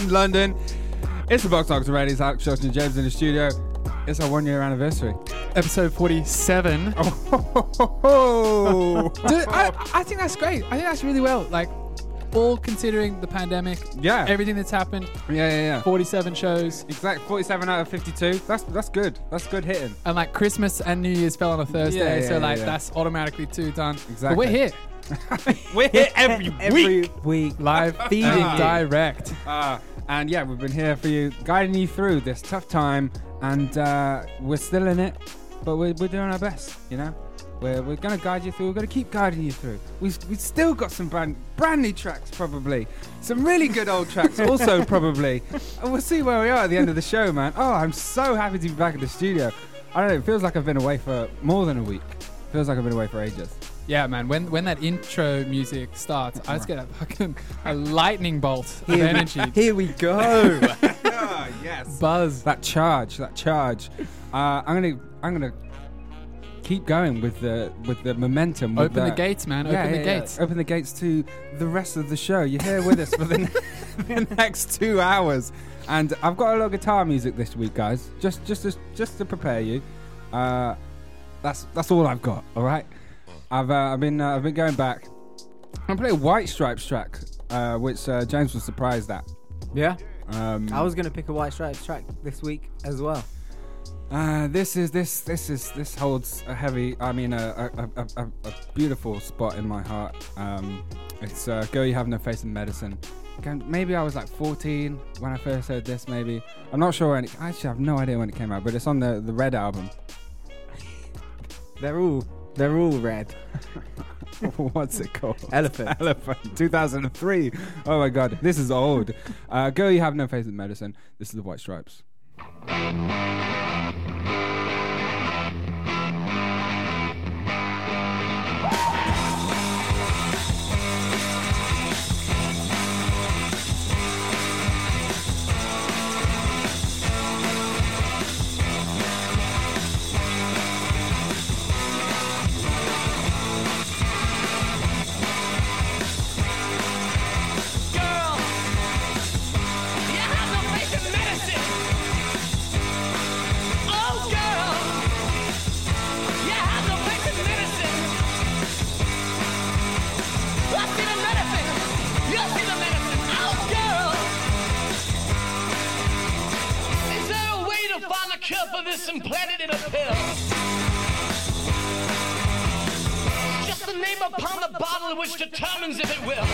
saying, London? It's the Box Talks Radio. It's Alex Johnson and James in the studio. It's our one year anniversary. Episode 47. Oh, Dude, I, I think that's great. I think that's really well. Like, all considering the pandemic, yeah. everything that's happened, yeah, yeah, yeah. 47 shows, exactly 47 out of 52. That's that's good. That's good hitting. and like Christmas and New Year's fell on a Thursday, Yeah, so yeah, like yeah. that's automatically two done. But Exactly. we're here, We're here every Every week. live, feeding Ah. direct. Uh, and yeah, we've been here for you, guiding you through this tough time, and uh, we're still in it, but we're, we're doing our best, you know? We're, we're going to guide you through, we're going to keep guiding you through. We've, we've still got some brand, brand new tracks, probably. Some really good old tracks, also, probably. And we'll see where we are at the end of the show, man. Oh, I'm so happy to be back in the studio. I don't know, it feels like I've been away for more than a week. Feels like I've been away for ages. Yeah, man. When when that intro music starts, I just get a fucking a lightning bolt of Here we- energy, Here we go. Ah, yes. buzz. that charge, that charge. Uh, I'm gonna, I'm gonna keep going with the with the momentum. With Open the gates, man. Yeah, Open the yeah, yeah. gates. Open the gates to the rest of the show. You're here with us for the, ne- the next two hours, and I've got a lot of guitar music this week, guys. Just, just, to, just to prepare you. Uh, that's that's all I've got. All right. I've uh, I've been uh, I've been going back. I'm playing White Stripes track, uh, which uh, James was surprised at. yeah. Um, I was going to pick a White Stripes track this week as well. Uh, this is this this is this holds a heavy. I mean, a a, a, a, a beautiful spot in my heart. Um, it's uh, "Girl, You Have No Faith in Medicine." Again, Maybe I was like 14 when I first heard this. Maybe I'm not sure when. It, I actually have no idea when it came out, but it's on the the Red album. They're all they're all red. What's it called? Elephant. Elephant, 2003. Oh my god, this is old. Uh, "Girl, You Have No Faith in Medicine." This is the White Stripes. For this and plant it in a pill? Just the name upon the bottle which determines if it will.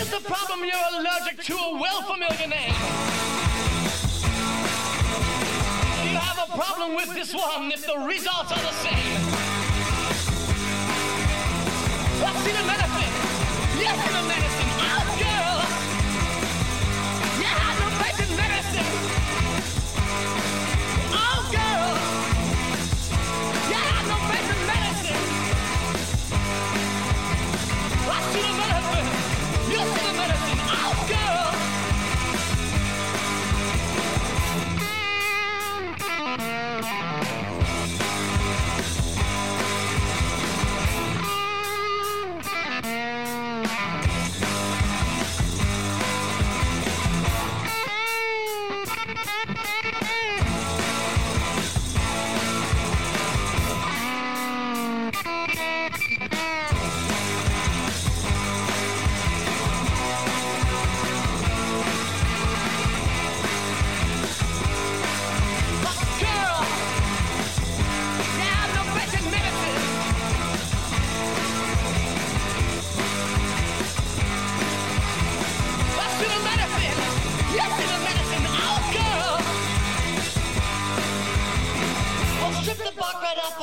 Is the problem you're allergic to a well familiar name? You have a problem with this one if the results are the same? I see the medicine.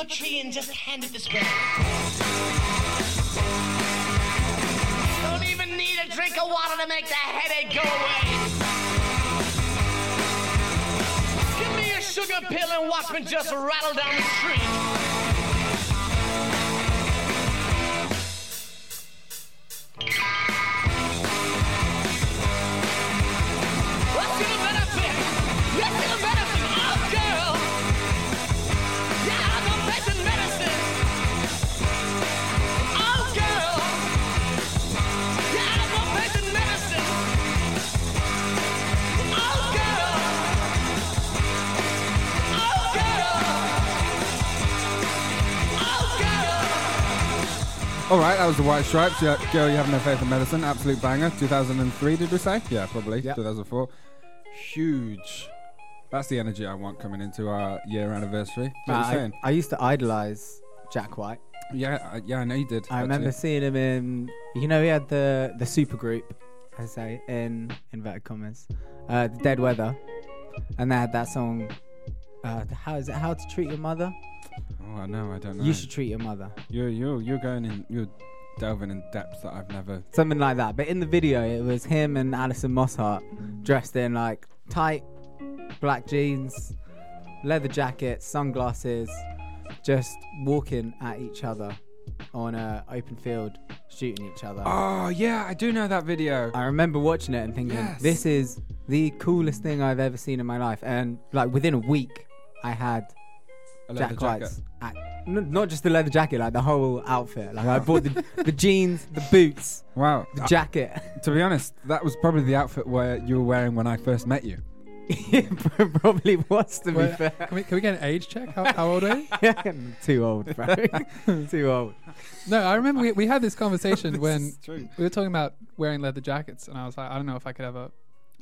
Tree and just hand it this way. Don't even need a drink of water to make the headache go away. Give me a sugar pill and watch me just rattle down the street. All right, that was the White Stripes. Yeah, Girl, You Have No Faith in Medicine. Absolute banger. 2003, did we say? Yeah, probably. Yep. 2004. Huge. That's the energy I want coming into our year anniversary. What are you I, saying? I used to idolize Jack White. Yeah, I- yeah, I know you did. I remember actually. seeing him in, you know, he had the the super group, I say in inverted commas, uh, the Dead Weather, and they had that song. Uh, how is it? How to treat your mother? Oh, I know. I don't know. You should treat your mother. You're you're you're going in. You're delving in depths that I've never. Something like that. But in the video, it was him and Alison Mosshart dressed in like tight black jeans, leather jackets, sunglasses, just walking at each other on a open field, shooting each other. Oh yeah, I do know that video. I remember watching it and thinking, Yes. this is the coolest thing I've ever seen in my life. And like within a week, I had Jack. White's. ac- n- not just the leather jacket, like the whole outfit. Like I bought the, the jeans, the boots, Wow. the jacket. to be honest, that was probably the outfit where you were wearing when I first met you. it probably was to be fair. Can we, can we get an age check? How, how old are you? Too old, bro. Too old. No, I remember we, we had this conversation when true. we were talking about wearing leather jackets, and I was like, I don't know if I could ever.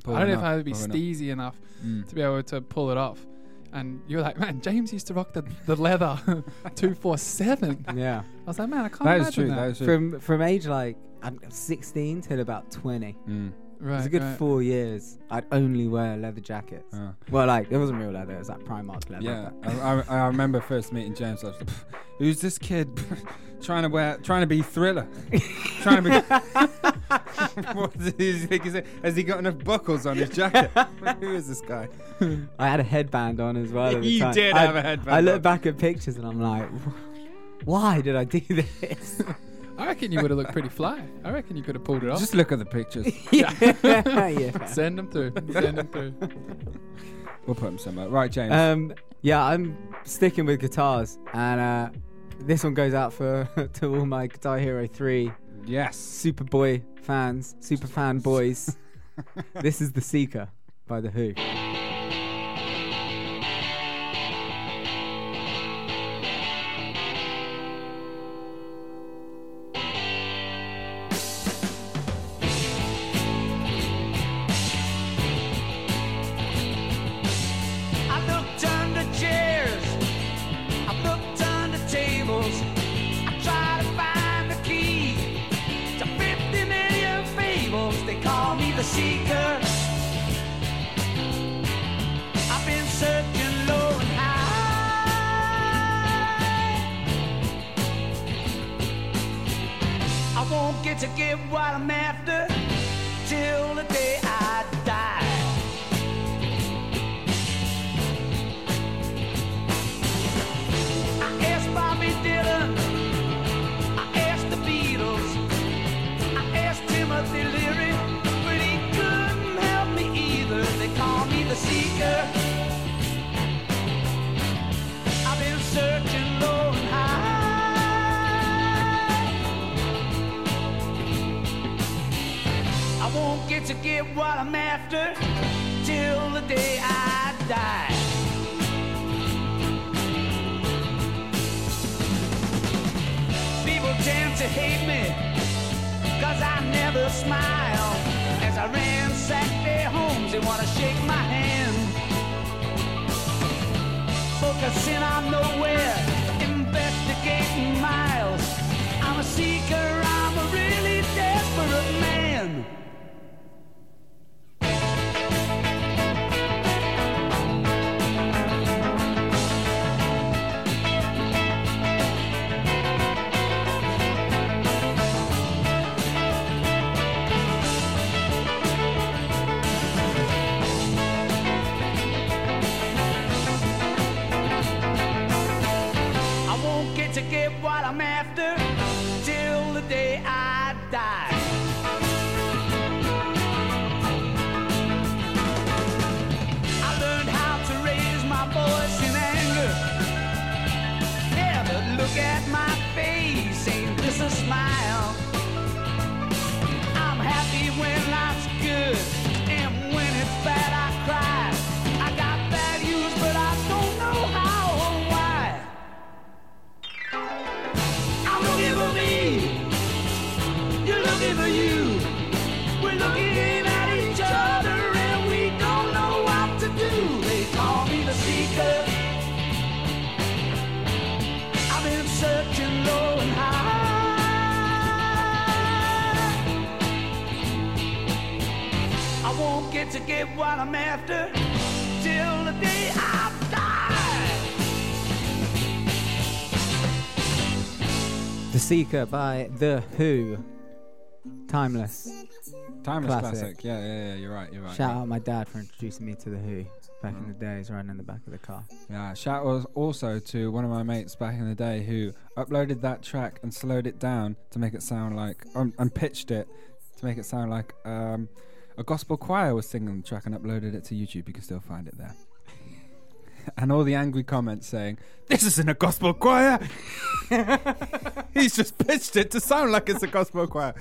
I don't know if I would be steezy enough Mm. to be able to pull it off. And you were like, man, James used to rock the, the leather two four seven. Yeah. I was like, man, I can't That imagine is true. that. That is true. From from age like I'm 16 till about 20. Mm. right, it was a good right. four years. I'd only wear leather jackets. Ah. Well, like it wasn't real leather. It was like Primark leather. Yeah, but- I, I, I remember first meeting James. I was like, "Who's this kid trying to wear, trying to be Thriller, trying to be?" what does he think? Is has he got enough buckles on his jacket? Who is this guy? I had a headband on as well. At the You time. did I, have a headband I look on. back at pictures and I'm like, why did I do this? I reckon you would have looked pretty fly. I reckon you could have pulled it off. Just look at the pictures. yeah. yeah. Send them through. Send them through. We'll put them somewhere. Right, James. Um, yeah, I'm sticking with guitars, and uh, this one goes out for to all my Guitar Hero 3 yes. Superboy fans, super fan boys. this is The Seeker by The Who. Get to get what I'm after till the day I die. The Seeker by The Who. Timeless. Timeless Classic. classic. Yeah, yeah, yeah. You're right. You're right. Shout out my dad for introducing me to The Who back in the days, running in the back of the car. Yeah, shout out also to one of my mates back in the day who uploaded that track and slowed it down to make it sound like, um, and pitched it to make it sound like um, a gospel choir was singing the track and uploaded it to YouTube. You can still find it there. and all the angry comments saying, "This isn't a gospel choir." He's just pitched it to sound like it's a gospel choir.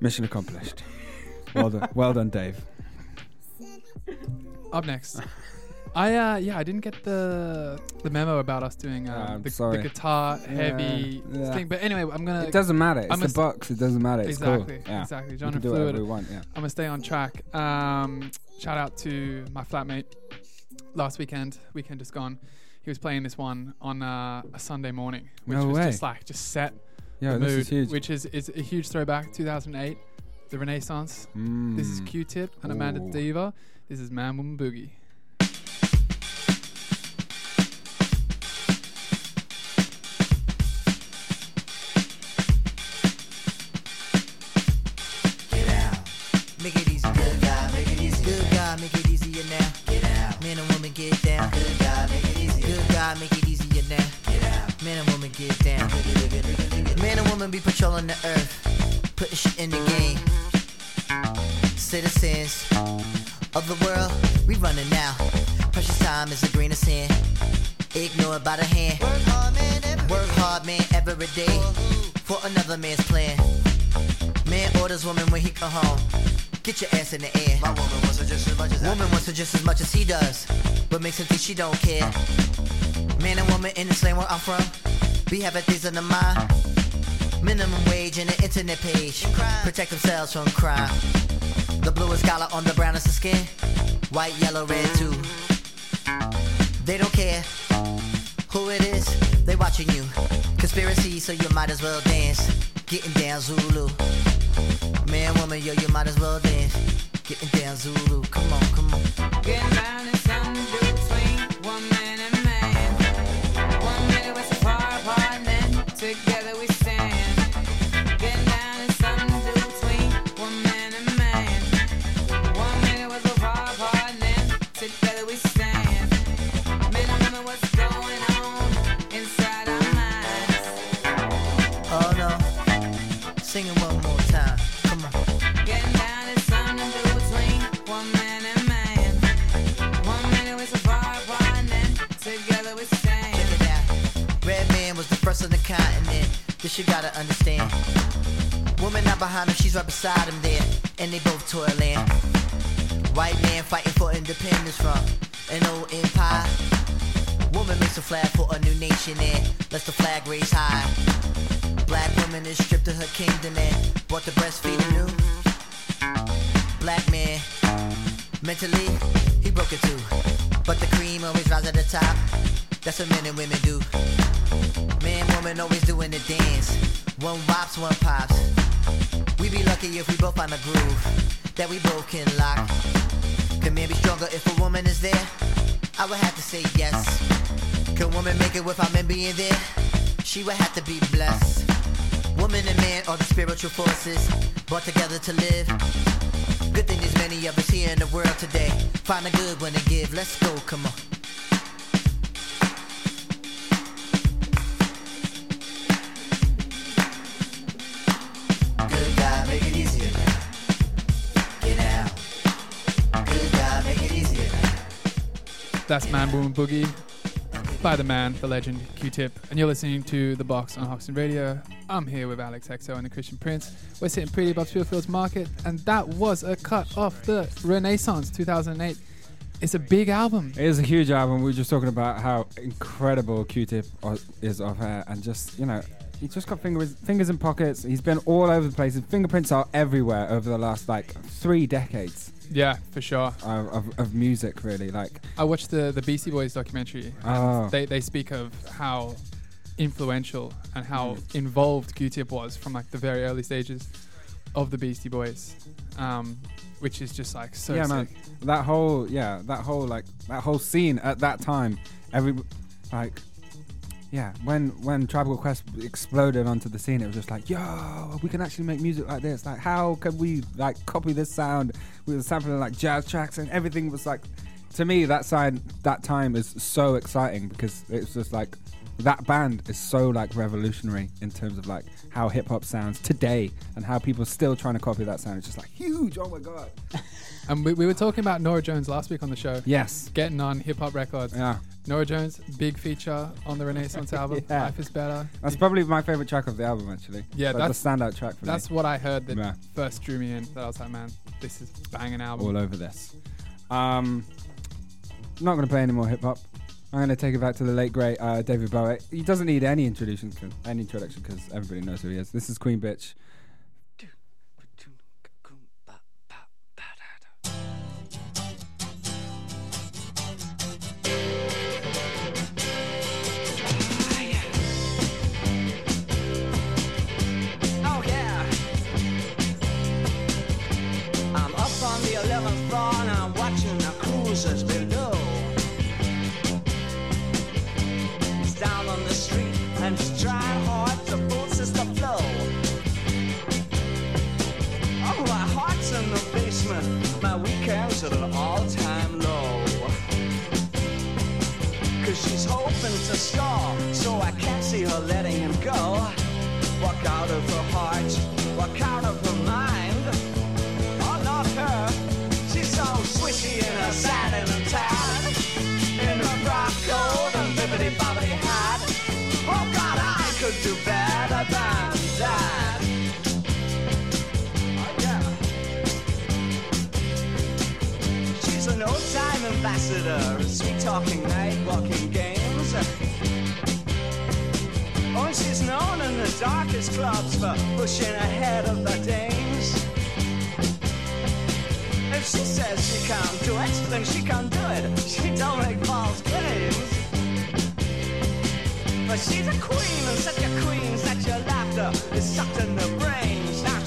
Mission accomplished. Well done, well done, Dave. Up next. I uh yeah I didn't get the the memo about us doing Uh, I'm the, sorry. the guitar heavy yeah. thing but anyway I'm gonna It doesn't matter. It's I'm the box. It doesn't matter. It's exactly cool. Yeah. exactly can do whatever Fluid we want. Yeah. I'm gonna stay on track. Um, shout out to my flatmate last weekend. Weekend just gone. He was playing this one on uh, a Sunday morning, which No was way. just like just set Yeah, the this mood, is huge. which is is a huge throwback. 2008, the Renaissance. This is Mm. Q-Tip and Amanda Ooh. Diva. This is Man Woman Boogie. Be patrolling the earth, putting shit in the game. Citizens of the world, we running now. Precious time is a grain of sand. Ignored by the hand. Work hard, man, every, Work hard, man, every day. For another man's plan. Man orders woman when he come home. Get your ass in the air. My woman wants her just as much as Woman wants her just as much as he does. But makes him think she don't care. Man and woman in the slang where I'm from. We have a things on the mind. Minimum wage and an internet page. Protect themselves from crime. The bluest collar on the brownest of skin. White, yellow, red too. They don't care who it is. They watching you. Conspiracy, so you might as well dance. Getting down Zulu. Man, woman, yo, you might as well dance. Getting down Zulu. Come on, come on. Getting round This you gotta understand. Woman not behind him, she's right beside him there. And they both toiling. White man fighting for independence from an old empire. Woman makes a flag for a new nation and lets the flag raise high. Black woman is stripped of her kingdom and brought to breastfeed anew. Black man, mentally, he broke it too. But the cream always rises at the top. That's what men and women do. Man, woman always doing the dance. One wops, one pops. We be lucky if we both find a groove that we both can lock. Can man be stronger if a woman is there? I would have to say yes. Can woman make it without men being there? She would have to be blessed. Woman and man are the spiritual forces brought together to live. Good thing there's many of us here in the world today. Find a good one to give. Let's go, come on. That's Man Woman Boogie by the man, the legend, Q-Tip. And you're listening to The Box on Hoxton Radio. I'm here with Alex Hexo and the Christian Prince. We're sitting pretty above Spitalfields Market, and that was a cut off the Renaissance 2008. It's a big album. It is a huge album. We were just talking about how incredible Q-Tip is of hair, and just you know, he's just got fingers fingers in pockets. He's been all over the place. His fingerprints are everywhere over the last like three decades Yeah, for sure. of, of, of music. Really, like I watched the the Beastie Boys documentary. Oh. They they speak of how influential and how Mm. involved Q-Tip was from like the very early stages of the Beastie Boys, um, which is just like so yeah, sick. man. That whole yeah, that whole like that whole scene at that time, every like yeah, when when Tribal Quest exploded onto the scene, it was just like, yo, we can actually make music like this. Like, how can we like copy this sound We were sampling like jazz tracks and everything was like. To me, that side, that time is so exciting because it's just like that band is so like revolutionary in terms of like how hip hop sounds today and how people still trying to copy that sound. It's just like huge. Oh my god. And we, we were talking about Norah Jones last week on the show, Yes. getting on hip hop records. Yeah. Norah Jones, big feature on the Renaissance album. Yeah. Life is better. That's probably my favorite track of the album, actually. Yeah, that's, that's- the standout track for That's me. That's what I heard that Yeah. first drew me in. That I was like, man, this is banging album. All over this. Um, not going to play any more hip hop. I'm going to take it back to the late great uh, David Bowie. He doesn't need any introduction, any introduction, because everybody knows who he is. This is Queen Bitch. Weekends at an all-time low. Cause she's hoping to score, so I can't see her letting him go. Walk out of her heart, ambassador, sweet talking night walking games. Oh, she's known in the darkest clubs for pushing ahead of the dames. If she says she can't do it, then she can't do it. She don't make false claims. But she's a queen, and such a queen that your laughter is sucked in the brains. Now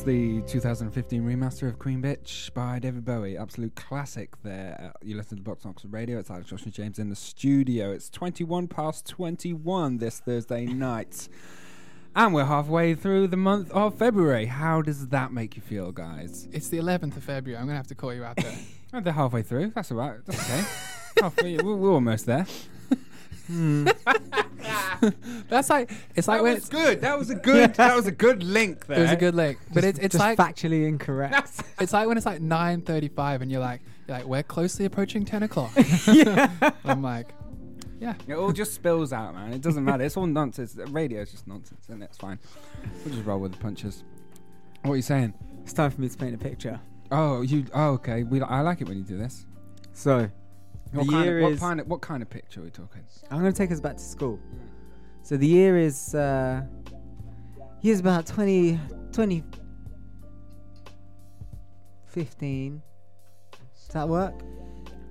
That's the 2015 remaster of Queen Bitch by David Bowie. Absolute classic there. Uh, you listen to the Box Hoxton Radio. It's Alex Joshua James in the studio. It's 21 past 21 this Thursday night. And we're halfway through the month of February. How does that make you feel, guys? It's the 11th of February. I'm gonna have to call you out there. Oh, they're halfway through. That's all right. That's okay. halfway, we're, we're almost there. That's like it's like that when was it's, good. That was a good. that was a good link there. it was a good link, but it's it's just like factually incorrect. it's like when it's like 9:35 and you're like you're like we're closely approaching 10 o'clock. I'm like, yeah, It all just spills out, man. It doesn't matter. It's all nonsense. Radio is just nonsense, and it's fine. We'll just roll with the punches. What are you saying? it's time for me to paint a picture. Oh, you. Oh, okay. We. I like it when you do this. So, What the kind year of, what is. kind of what kind of picture are we talking? I'm going to take us back to school. So the year is. Uh, year's about 20. 20 15. Does that work?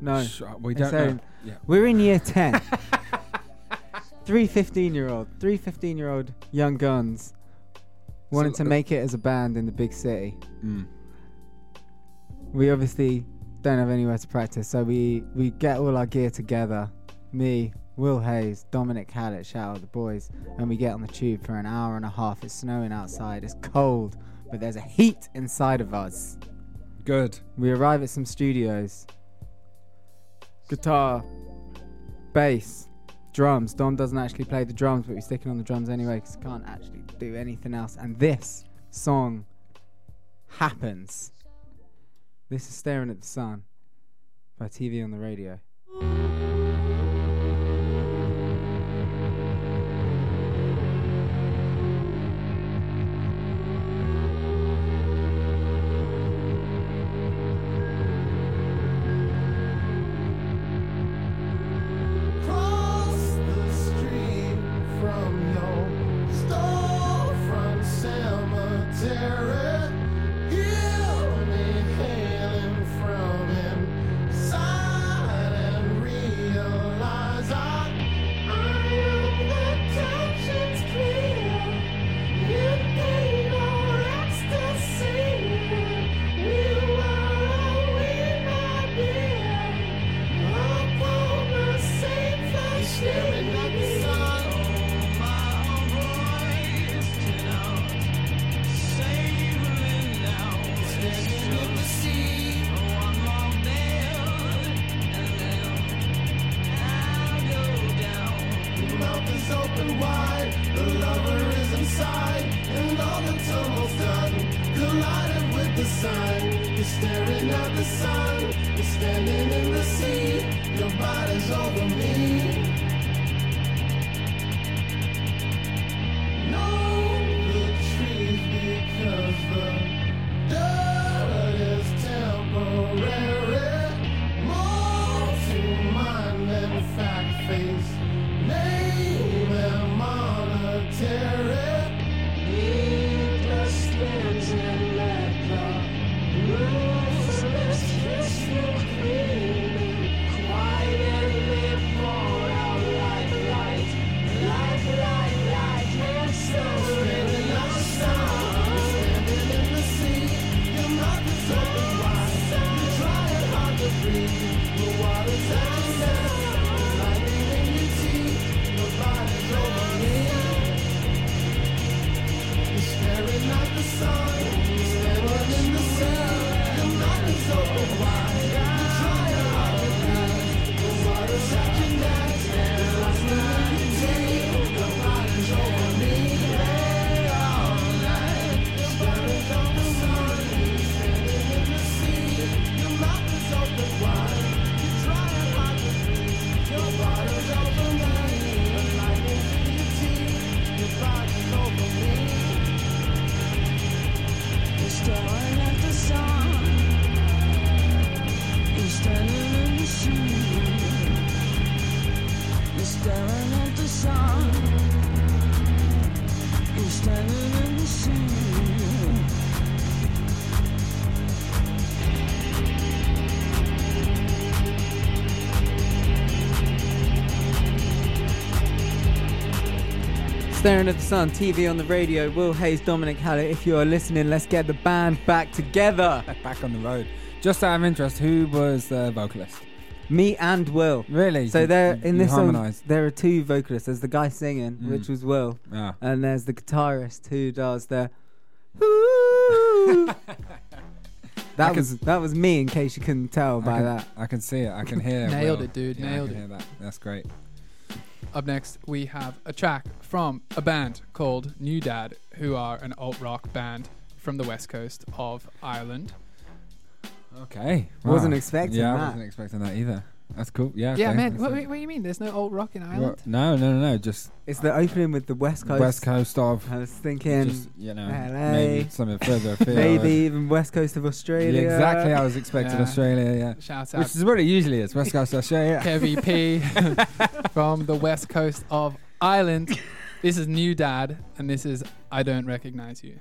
No. Sh- we don't. So know. Yeah. We're in year 10. three 15 year old, three 15 year old young guns wanted So- to make it as a band in the big city. Mm. We obviously don't have anywhere to practice, so we, we get all our gear together. Me, Will Hayes, Dominic Hallett, shout out the boys, and we get on the tube for an hour and a half. It's snowing outside, it's cold, but there's a heat inside of us. Good. We arrive at some studios. Guitar, bass, drums. Dom doesn't actually play the drums, but we're sticking on the drums anyway because he can't actually do anything else. And this song happens. This is Staring at the Sun by TV on the radio. Staring at the Sun, TV on the radio. Will Hayes, Dominic Hallett. If you are listening, let's get the band back together. Back on the road. Just out of interest, who was the vocalist? Me and Will. Really? So You- there you- in you this song, harmonised? there are two vocalists. There's the guy singing, Mm. which was Will, Ah. and there's the guitarist who does the. That can- was that was me. In case you couldn't tell I by can, that. I can see it. I can hear. Nailed Will. it, dude. Yeah, Nailed I can it. hear that. That's great. Up next, we have a track from a band called New Dad, who are an alt rock band from the west coast of Ireland. Okay. Wasn't Wow. expecting yeah, I that. wasn't expecting that either. That's cool. Yeah. Yeah, man. What, what, what, do you mean? There's no old rock in Ireland? What? No, no, no, no. Just it's the opening with the West Coast. West Coast of. I was thinking, just, you know, LA. maybe something further afield. maybe even West Coast of Australia. Yeah, exactly. I was expecting yeah. Australia. Yeah. Shout out. Which is what it usually is. West Coast of Australia. KVP P from the West Coast of Ireland. This is New Dad, and this is I Don't Recognize You.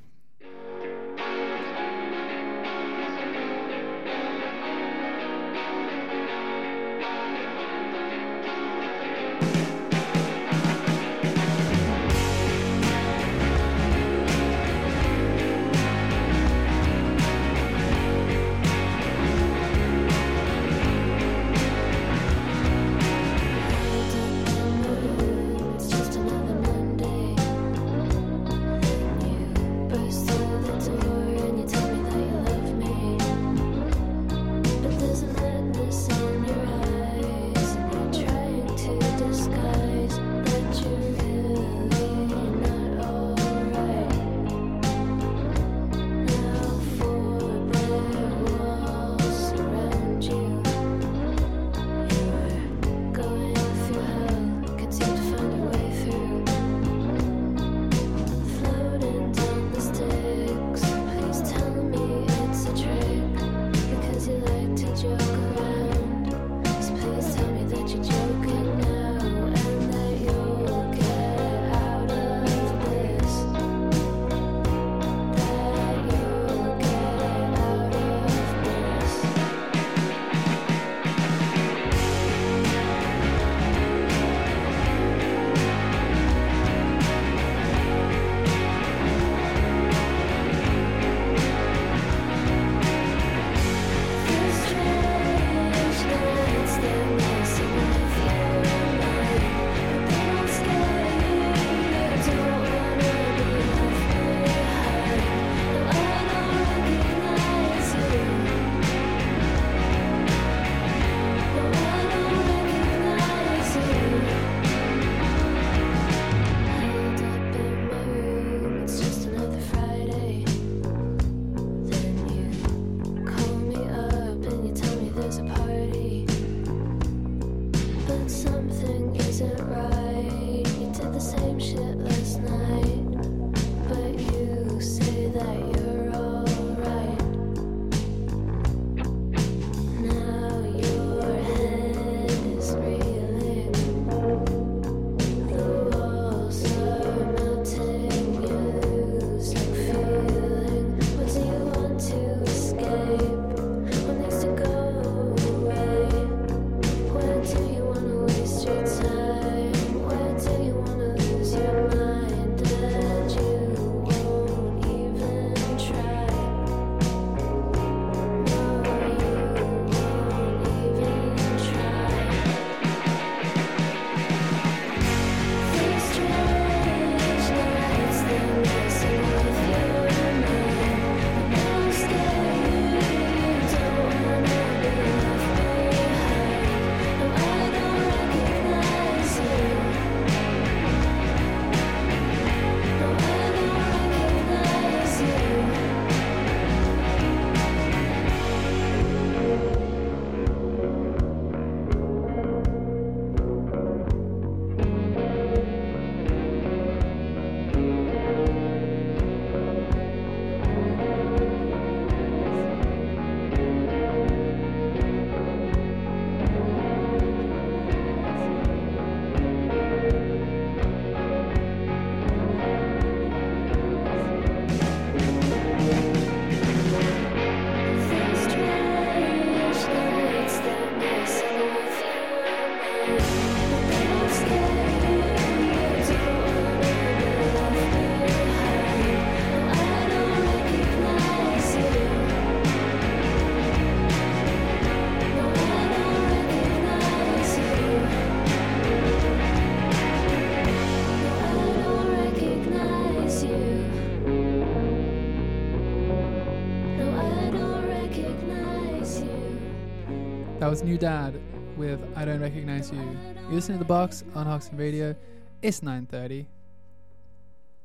was New Dad with I Don't Recognize You. You're listening to The Box on Hoxton Radio. It's 9.30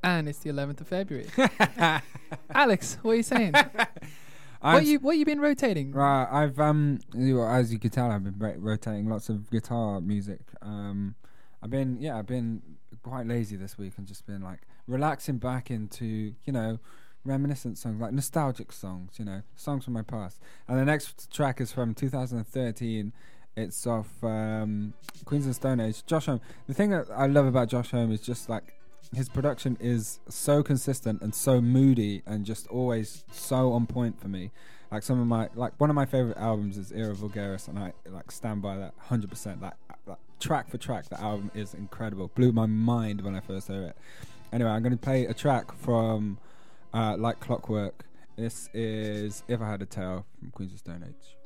and it's the 11th of February. Alex, what are you saying? what you what you been rotating? Right, I've um as you could tell, I've been rotating lots of guitar music. Um, I've been yeah, I've been quite lazy this week and just been like relaxing back into you know reminiscent songs, like nostalgic songs, you know, songs from my past. And the next track is from 2013. It's off um, Queens the Stone Age. Josh Homme. The thing that I love about Josh Homme is just like his production is so consistent and so moody and just always so on point for me. Like some of my like one of my favorite albums is Era Vulgaris, and I like stand by that hundred percent. That, that track for track, the album is incredible. Blew my mind when I first heard it. Anyway, I'm going to play a track from uh, Like Clockwork. This is If I Had a Tail from Queens of Stone Age.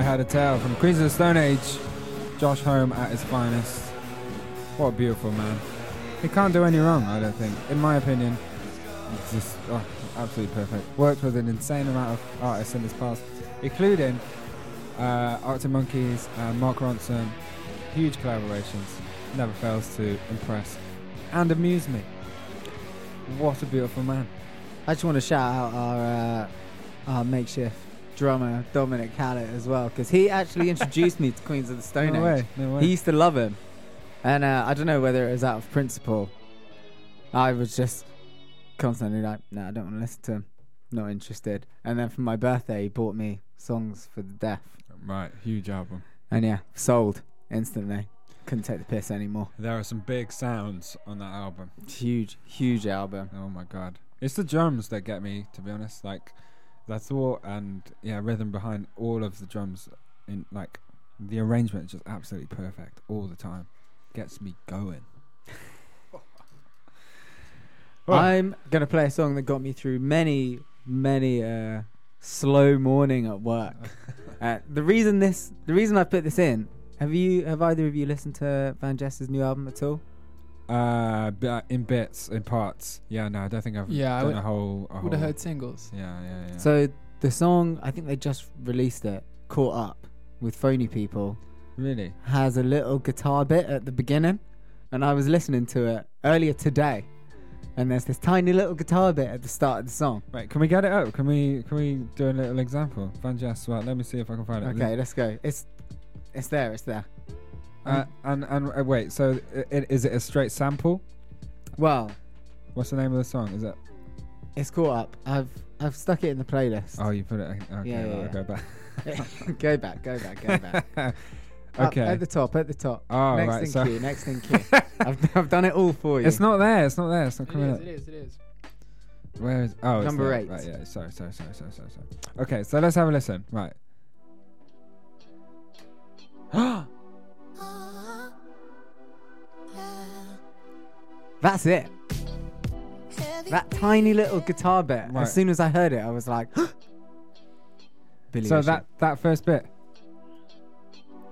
I Had a Tail from Queens of the Stone Age. Josh Homme at his finest. What a beautiful man. He can't do any wrong, I don't think. In my opinion, it's just oh, absolutely perfect. Worked with an insane amount of artists in his past, including uh, Arctic Monkeys and Mark Ronson. Huge collaborations. Never fails to impress and amuse me. What a beautiful man. I just want to shout out our uh, our makeshift drummer Dominic Hallett as well because he actually introduced me to Queens of the Stone no Age. way. No way. He used to love him, and uh, I don't know whether it was out of principle. I was just constantly like, "No, I don't want to listen to him. Not interested." And then for my birthday, he bought me songs for the deaf, right. Huge album. and yeah, sold instantly. Couldn't take the piss anymore. There are some big sounds on that album. Huge, huge album. Oh my god. It's the drums that get me, to be honest. Like, the thought and yeah, rhythm behind all of the drums. In like, the arrangement is just absolutely perfect all the time. Gets me going. Well- I'm gonna play a song that got me through many, many uh, slow morning at work. uh, the reason this, the reason I put this in, have you, have either of you listened to Van Jess's new album at all? Uh, in bits, in parts. Yeah, no, I don't think I've Yeah, I done would- a whole. A Would have heard singles. Yeah, yeah, yeah. So the song, I think they just released it, "Caught Up" with Phony People, really, has a little guitar bit at the beginning, and I was listening to it earlier today, and there's this tiny little guitar bit at the start of the song. right? Can we get it up? Can we? Can we do a little example? Van Jess, right? Let me see if I can find it. Okay, let's go. It's, it's there. It's there. Uh, and and uh, wait. So, i i- is it a straight sample? Well, What's the name of the song? Is it? It's caught up. I've I've stuck it in the playlist. Oh, you put it. Okay, Yeah, yeah, right, I'll yeah. go back. go back, go back, go back. Up okay. at the top, at the top. Oh, next right, in so- queue, next in queue. I've, I've done it all for you. It's not there. It's not there. It's not It coming is, up. it is, it is. Where is? Oh, it's Number there. eight. Right. Yeah. Sorry. Sorry. Sorry. Sorry. Sorry. Sorry. Okay. So let's have a listen. Right. That's it. That tiny little guitar bit. Right. As soon as I heard it, I was like, Billy. so Ocean. that that first bit.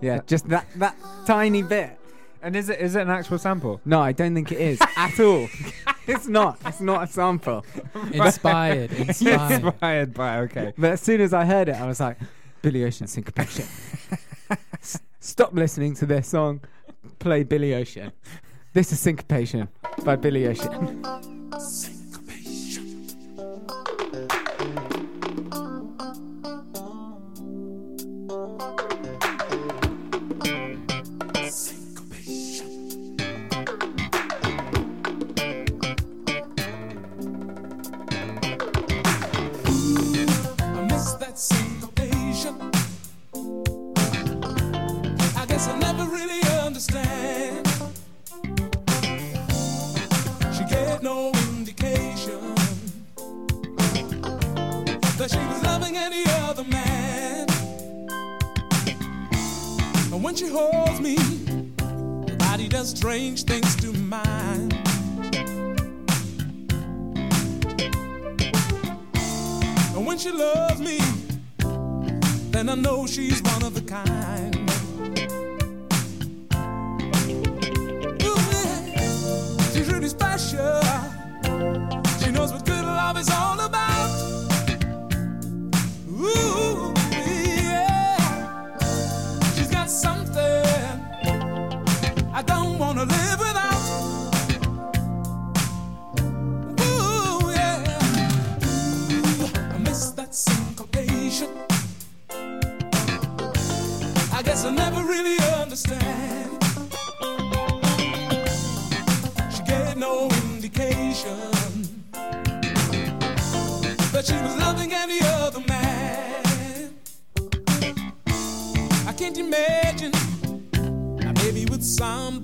yeah, just that that tiny bit. And is it is it an actual sample? No, I don't think it is at all. it's not. It's not a sample. Inspired, inspired. Inspired by. Okay. But as soon as I heard it, I was like, Billy Ocean syncopation. S- Stop listening to this song. Play Billy Ocean. This is Syncopation by Billy Ocean. Strange things to mind. And when she loves me, then I know she's one of a kind. Ooh. She's really special. She knows what good love is all about. Really understand. She gave no indication that she was loving any other man. I can't imagine may be with somebody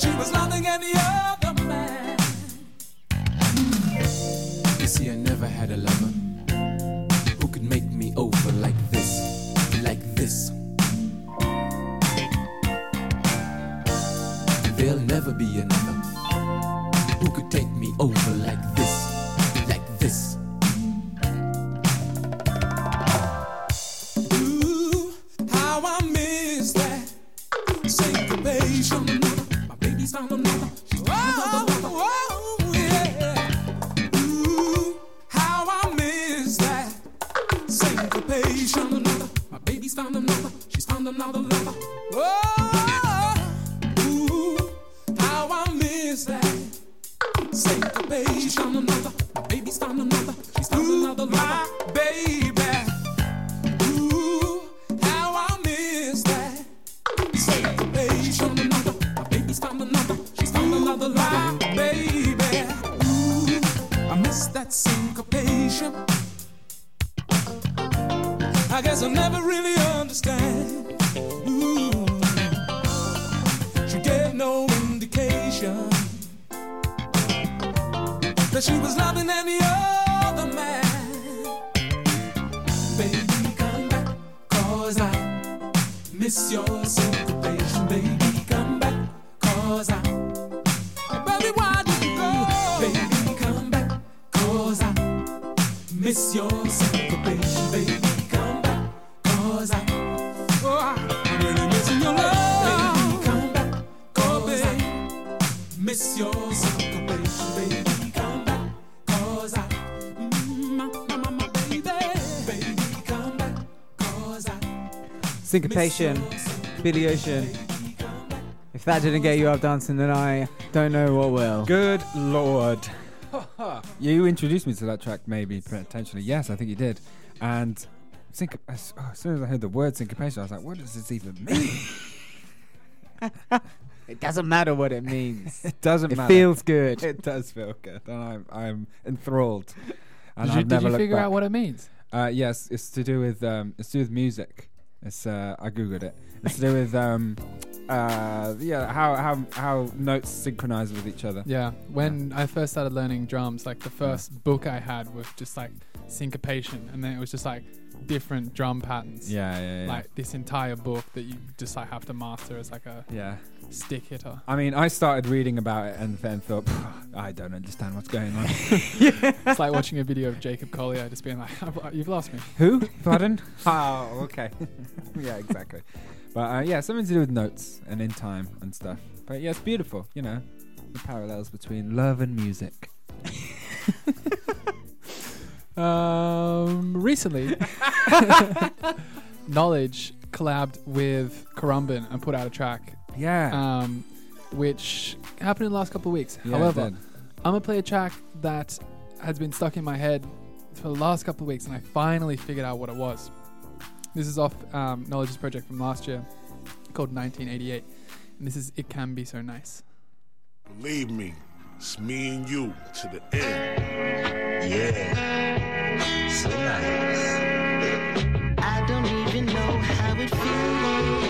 she was loving any other man. You see, I never had a lover who could make me over like this, like this. There'll never be another who could take me over Syncopation, Billy Ocean. If that didn't get you up dancing, then I don't know what will. Good lord. you introduced me to that track, maybe potentially. Yes, I think you did. And sync- as, oh, as soon as I heard the word syncopation, I was like, "What does this even mean?" It doesn't matter what it means. it doesn't It matter. It feels good. It does feel good, and I'm I'm enthralled. And Did you, I've did never you figure back. out what it means? Uh, yes, it's to do with um, it's to do with music. It's uh, I googled it. It's to do with um, uh, yeah, how how how notes synchronize with each other. Yeah, when I first started learning drums, like the first book I had was just like syncopation, and then it was just like different drum patterns. Yeah, yeah, yeah. Like this entire book that you just like have to master as like a yeah. Stick hitter. I mean, I started reading about it and then thought, I don't understand what's going on. It's like watching a video of Jacob Collier just being like, "You've lost me." Who? Pardon? oh, okay. yeah, exactly. But uh, yeah, something to do with notes and in time and stuff. But yeah, it's beautiful. You know, the parallels between love and music. Um, recently, Knxwledge collabed with Karambin and put out a track, Yeah. um, which happened in the last couple of weeks. yeah, However, did. I'm gonna play a track that has been stuck in my head for the last couple of weeks, and I finally figured out what it was. This is off um, Knxwledge's project from last year called 1988, and this is "It Can Be So Nice." Believe me, it's me and you to the end. Yeah. So nice. I don't even know how it feels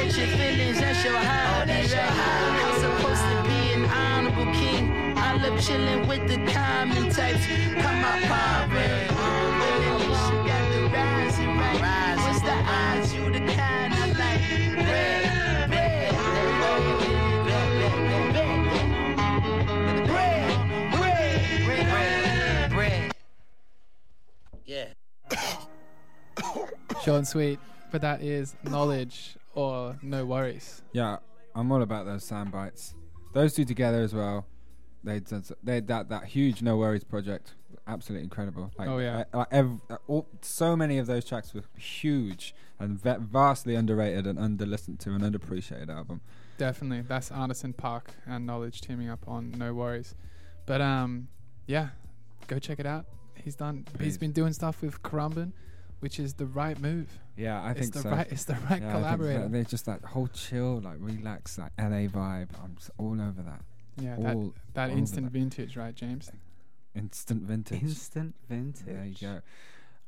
protect your feelings that's your heart. I'm supposed to be an honorable king. I love chilling with the common types. Come on, pirate. When the issue got the rising right. What's the odds? You the kind I like. Red, red, red, red, red. Yeah. Short and sweet, but that is Knxwledge or no worries. Yeah, I'm all about those sound bites. Those two together as well. They did they that that huge NxWorries project, absolutely incredible. Like, Oh, yeah. uh, ev- uh, all, so many of those tracks were huge and va- vastly underrated and under listened to and underappreciated album. Definitely, that's Anderson .Paak and Knxwledge teaming up on NxWorries. But um, yeah, go check it out. He's done. Please. He's been doing stuff with Karambin, which is the right move. Yeah, I it's think the so. right. It's the right Yeah, I think that collaborator. They're just that whole chill, like relaxed, like LA vibe. I'm s- all over that. Yeah, all that that over instant that. vintage, right, James? instant vintage. Instant vintage. There you go.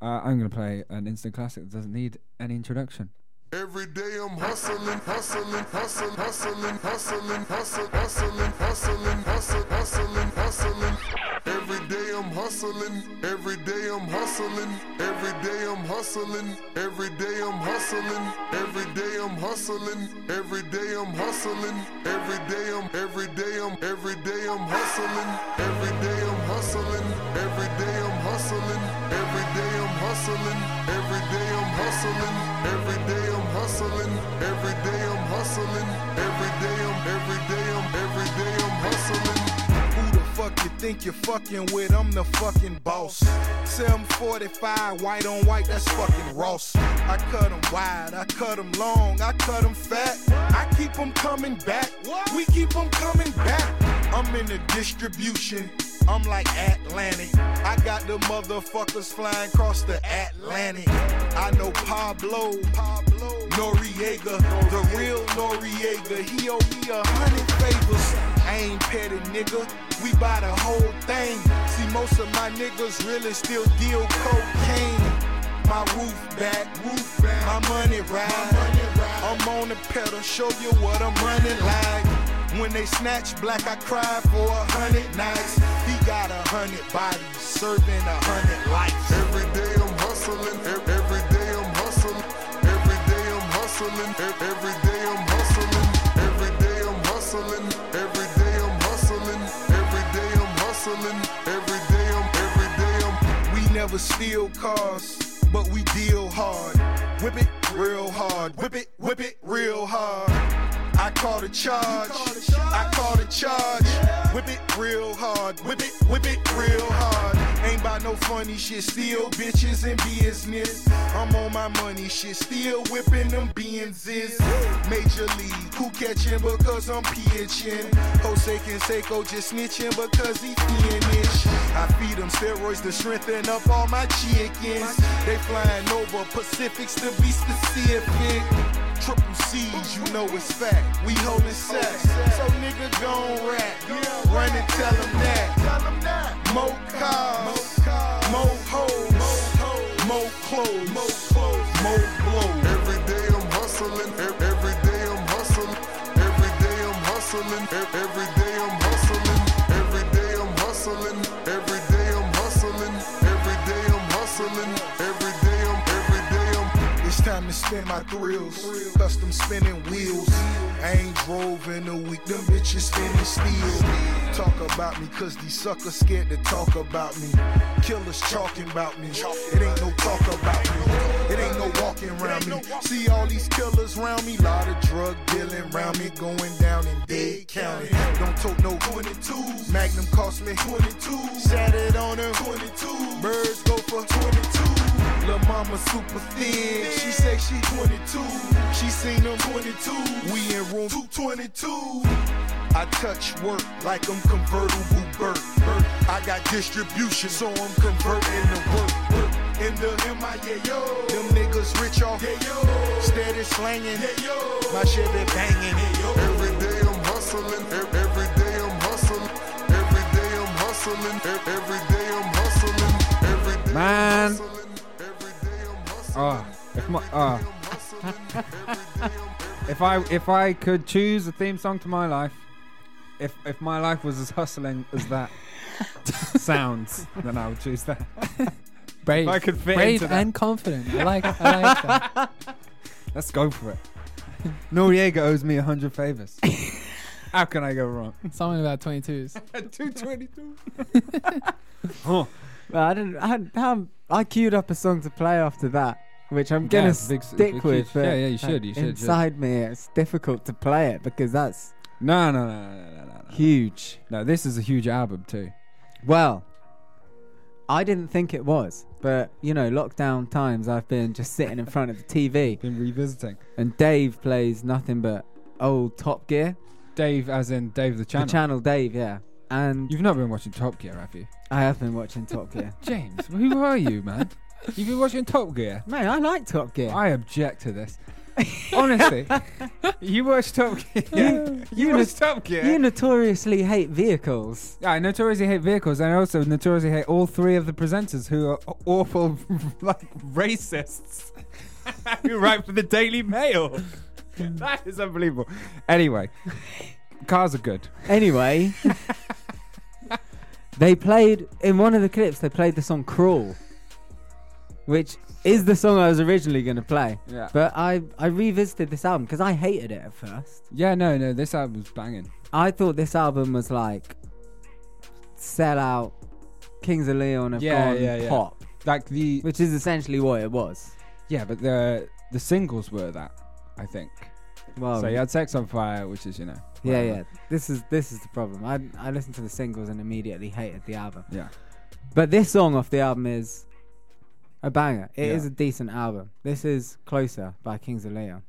Uh, I'm gonna play an instant classic that doesn't need any introduction. Every day I'm hustling, hustling, hustling, hustling, hustling, hustling, hustling, hustling, hustling, hustling, hustling. Every day I'm hustling, every day I'm hustling, every day I'm hustling, every day I'm hustling, every day I'm hustling, every day I'm hustling, every day I'm every day I'm every day I'm hustling, every day I'm hustling, every day I'm hustling, every day I'm hustling, every day I'm hustling, every day hustling, every day I'm hustling, every day I'm every day I'm every day I'm hustling. Who the fuck you think you're fucking with? I'm the fucking boss. 745, white on white, that's fucking Ross. I cut 'em wide, I cut 'em long, I cut 'em fat. I keep 'em coming back, we keep 'em coming back. I'm in the distribution, I'm like Atlantic. I got the motherfuckers flying across the Atlantic. I know Pablo, Pablo, Noriega, the real Noriega. He owe me a hundred favors. I ain't petty nigga, we buy the whole thing. See, most of my niggas really still deal cocaine. My roof back, roof back, my money ride. I'm on the pedal, show you what I'm running like. When they snatch black, I cry for a hundred nights. He got a hundred bodies, serving a hundred lives. Every day I'm hustling, every day I'm hustling, every day I'm hustling, every day I'm hustling, every day I'm hustling, every day I'm hustling, every day I'm hustling, every day I'm every day I'm We never steal cars, but we deal hard. Whip it real hard, whip it, whip it real hard. I call the charge, I call the charge. Whip it real hard, whip it, whip it real hard. Ain't about no funny shit, still bitches in business. I'm on my money shit, still whipping them Benzes. Major league, who catching because I'm pitching? Jose Canseco just snitching because he finished. I feed them steroids to strengthen up all my chickens. They flying over Pacifics to be specific. Triple C's, you know it's fact. We holding sex. So nigga gon' rap. Run and tell them that. More cars, more hoes, more clothes, more blows. Every day I'm hustling, every day I'm hustling, every day I'm hustling, every day I'm hustling, every day I'm hustling, every day I'm hustling, every day I'm hustling, time to spin my thrills. Custom spinning wheels. I ain't drove in a week. Them bitches spinning steel. Talk about me, cause these suckers scared to talk about me. Killers talking about me. It ain't no talk about me. It ain't no walking around me. See all these killers around me. Lot of drug dealing around me. Going down in Dade County. Don't talk no 22s. Magnum cost me 22. Sat it on her 22. Birds go for 22. Lil' mama super thin. She say she 22. She seen them 22. We in room 222. I touch work like I'm convertible Burt. I got distribution, so I'm converting to work. work. In the MIA, yo. Them niggas rich off, yeah, yo. Steady slanging, yeah, yo. My shit be banging, yeah, yo. Every day I'm hustling, ev- every day I'm hustling, every day I'm hustling, every day I'm hustling, every day Man. Oh, if my uh, if I if I could choose a theme song to my life, if if my life was as hustling as that sounds, then I would choose that. Brave, If I could fit brave into that. and confident. I like. I like that. Let's go for it. Noriega owes me a hundred favors. How can I go wrong? Something about 22s. Two twenty-two. Well, I didn't. I, had, I queued up a song to play after that. which I'm gonna it's big- stick big with. huge- But yeah, yeah, you should, you should, should. Inside me, it's difficult to play it because that's No, no, no, no, no, no, no. huge. No, this is a huge album too. Well, I didn't think it was, but you know, lockdown times, I've been just sitting in front of the TV, Been revisiting. and Dave plays nothing but old Top Gear. Dave, as in Dave the channel. The channel Dave, yeah. And You've not been watching Top Gear, have you? I have been watching Top Gear. James, who are you, man? You've been watching Top Gear. Man, I like Top Gear. I object to this. Honestly, you watch Top Gear. You- you watch Top Gear. You notoriously hate vehicles. Yeah, I notoriously hate vehicles, and I also notoriously hate all three of the presenters who are awful, like racists, who write for the Daily Mail. that is unbelievable. Anyway, cars are good. Anyway, they played in one of the clips. They played the song "Crawl," which is the song I was originally going to play. Yeah. But I I revisited this album because I hated it at first. Yeah, no, no, this album's banging. I thought this album was like sell out Kings of Leon have Yeah, gone yeah, yeah. pop, Like the which is essentially what it was. yeah, but the the singles were that, I think. Well, so your sex on fire, which is you know. Yeah, whatever. yeah. This is this is the problem. I I listened to the singles and immediately hated the album. Yeah. But this song off the album is a banger. It yeah. is a decent album. This is Closer by Kings of Leon.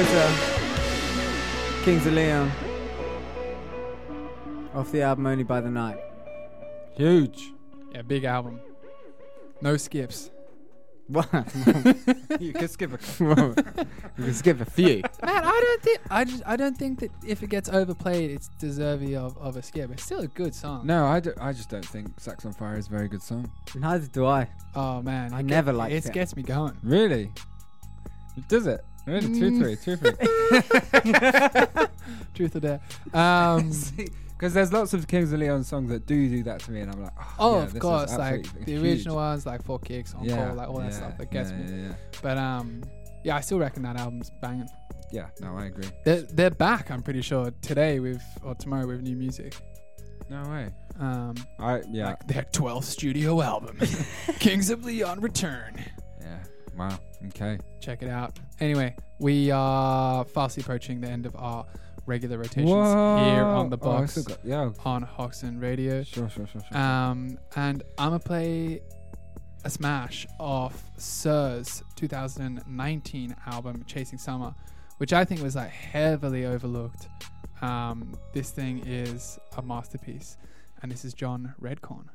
Closer. Kings of Leon. Off the album Only by the Night. Huge. Yeah, big album. No skips. What? you could skip a you can skip a few. Man, I don't think I just I don't think that if it gets overplayed, it's deserving of, of a skip. It's still a good song. No, I, do, I just don't think "Sex on Fire is a very good song. Neither do I. Oh man, I it never get- liked it. it. gets me going. Really? Does it? Two, three, two, three. Truth or dare. Um, Because there's lots of Kings of Leon songs that do do that to me, and I'm like, oh, oh, yeah, of this is course, like absolutely the huge. original ones, like Four Kicks, Encore, Yeah, like all that yeah, stuff that gets yeah, me. yeah, yeah. But um, yeah, I still reckon that album's banging. Yeah, no, I agree. They're, they're back. I'm pretty sure today with or tomorrow with new music. No way. Um, I yeah. like their 12th studio album, Kings of Leon Return. Yeah. Wow. Okay. Check it out. Anyway, we are fastly approaching the end of our regular rotations Whoa. here on the Oh, box still got- yeah. on Hoxton Radio. Sure, sure, sure, sure. Um, and I'm gonna play a smash off Sir's 2019 album Chasing Summer, which I think was like heavily overlooked. Um, this thing is a masterpiece, and this is John Redcorn.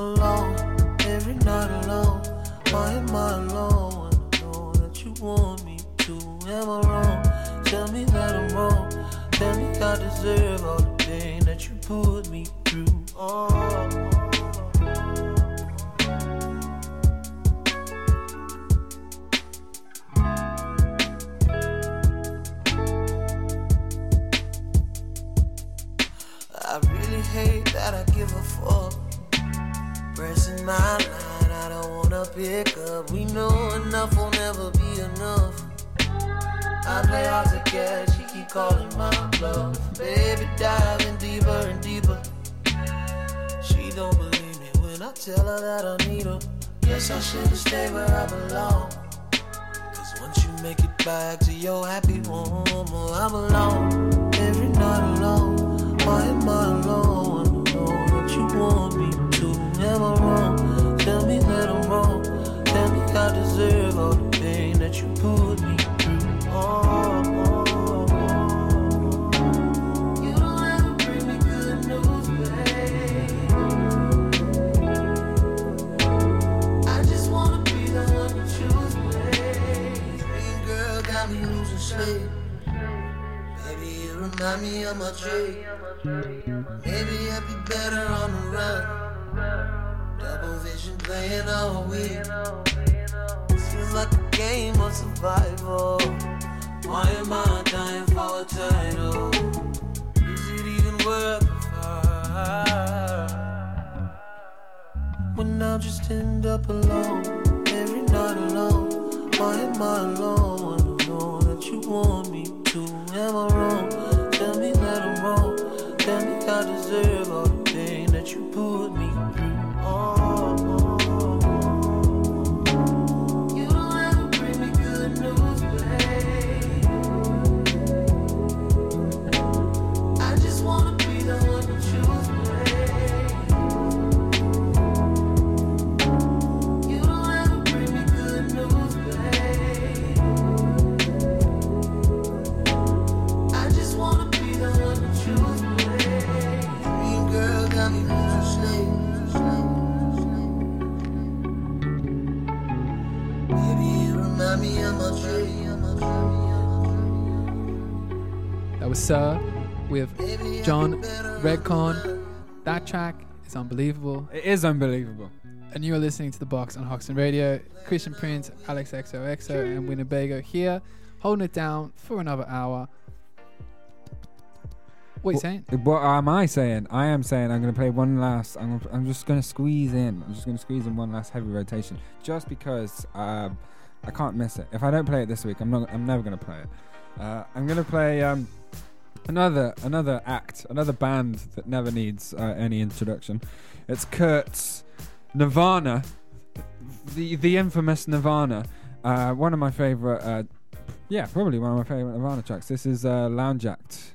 Alone, every night alone. Why am I alone? I know that you want me to. Am I wrong? Tell me that I'm wrong. Tell me I deserve all the pain that you put me through. Oh. I really hate that I give a fuck. My line, I don't wanna pick up. We know enough will never be enough. I play hard to catch, she keep calling my bluff. Baby, diving deeper and deeper. She don't believe me when I tell her that I need her. Guess I should've stayed where I belong. Cause once you make it back to your happy home, oh, well, I'm alone. Every night alone. Why am I alone? I know that you want me. Am I wrong? Tell me that I'm wrong. Tell me I deserve all the pain that you put me through. Oh. You don't ever bring me good news, babe. I just wanna be the one you choose, babe. Girl got me losing sleep. Baby, you remind me of my dream. Maybe I'd be better on the run. Double vision playing all week. Feels like a game of survival. Why am I dying for a title? Is it even worth the fight? When I just end up alone, every night alone. Why am I alone? I don't know that you want me to. Am I wrong? Tell me that I'm wrong. Tell me I deserve all unbelievable. It is unbelievable. And you are listening to The Box on Hoxton Radio. Christian Prince, Alex XOXO, and Winnebago here, holding it down for another hour. What are you saying? What am I saying? I am saying I'm going to play one last. I'm, gonna, I'm just going to squeeze in. I'm just going to squeeze in one last heavy rotation, just because um, I can't miss it. If I don't play it this week, I'm not. I'm never going to play it. Uh, I'm going to play um, another another act, another band that never needs uh, any introduction. It's Kurt's Nirvana, the the infamous Nirvana. Uh, one of my favorite. Uh, yeah, probably one of my favorite Nirvana tracks. This is uh, Lounge Act.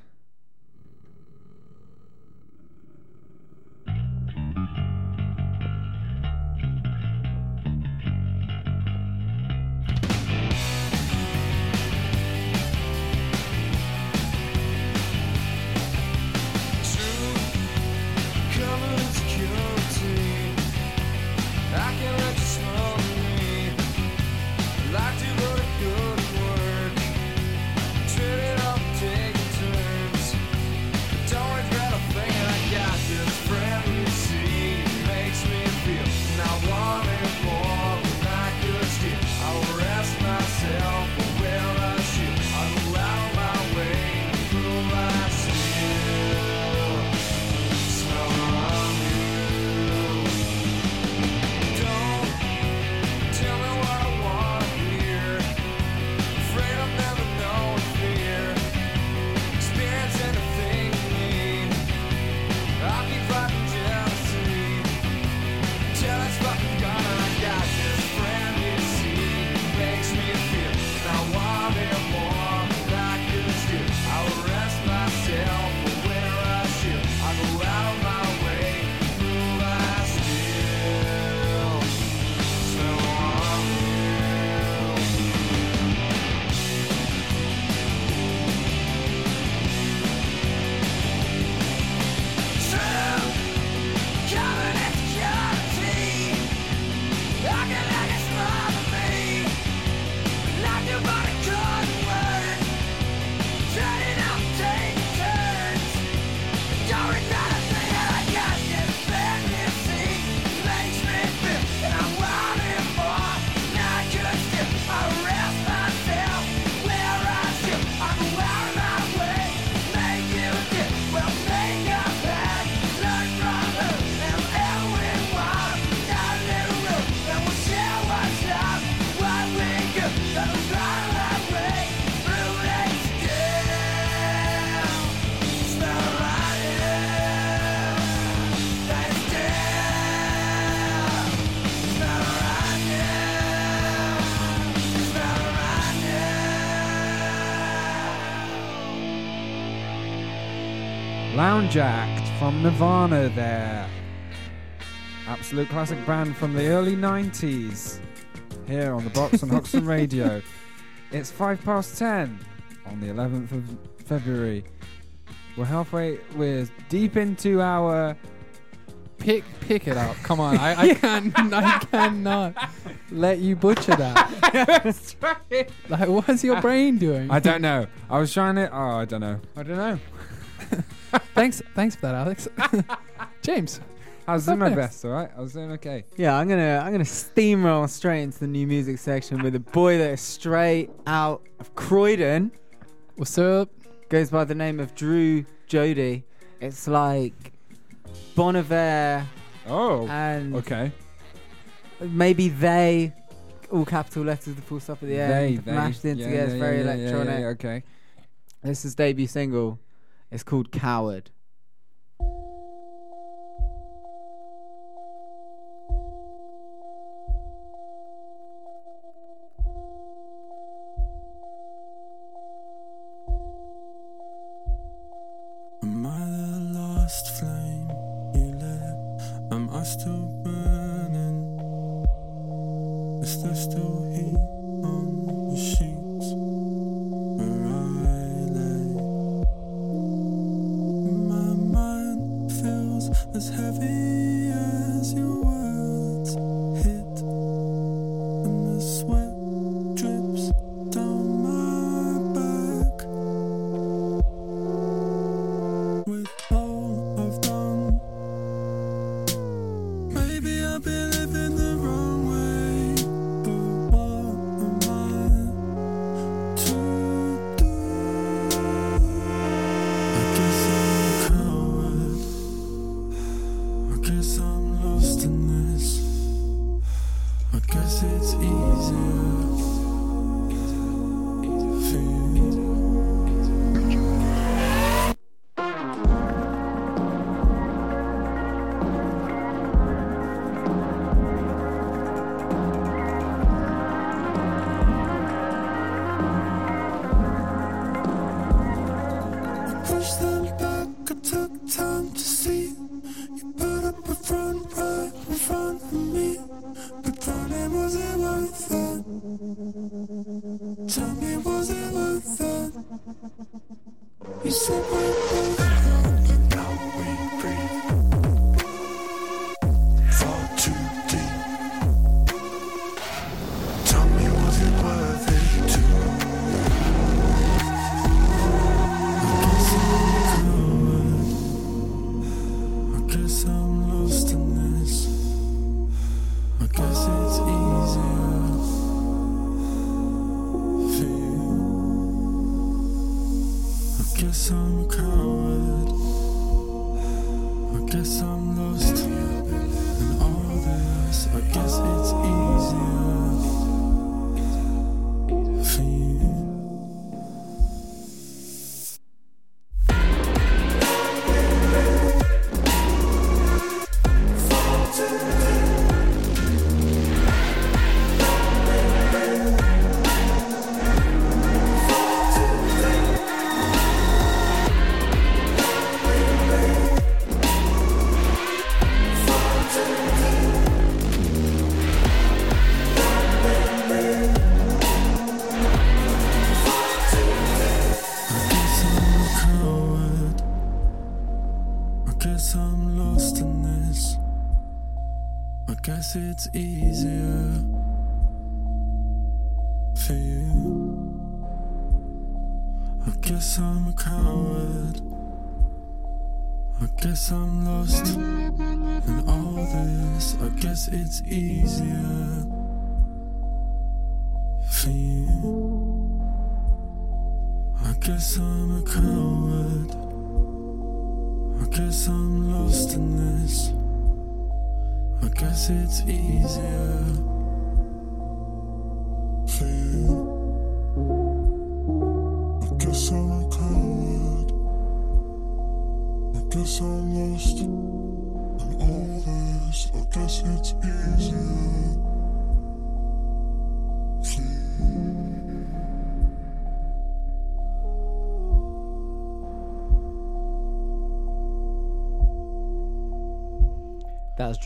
Lounge Act from Nirvana there. Absolute classic band from the early 90s. Here on the box on Hoxton Radio. It's five past ten on the 11th of February. We're halfway, we're deep into our. Pick pick it up. Come on. I, I can I cannot let you butcher that. Like what's your brain doing? I don't know. I was trying to. Oh, I don't know. I don't know. Thanks thanks for that, Alex. James. I was doing my next. best, alright? I was doing okay. Yeah, I'm gonna I'm gonna steamroll straight into the new music section with a boy that is straight out of Croydon. What's up? Goes by the name of Drew Jody. It's like Bon Iver. Oh. And okay. Maybe they, all capital letters, the full stop at the They, end, they. mashed in Yeah, together. yeah, it's very yeah, yeah, yeah, electronic. yeah, okay. This is debut single. It's called Coward.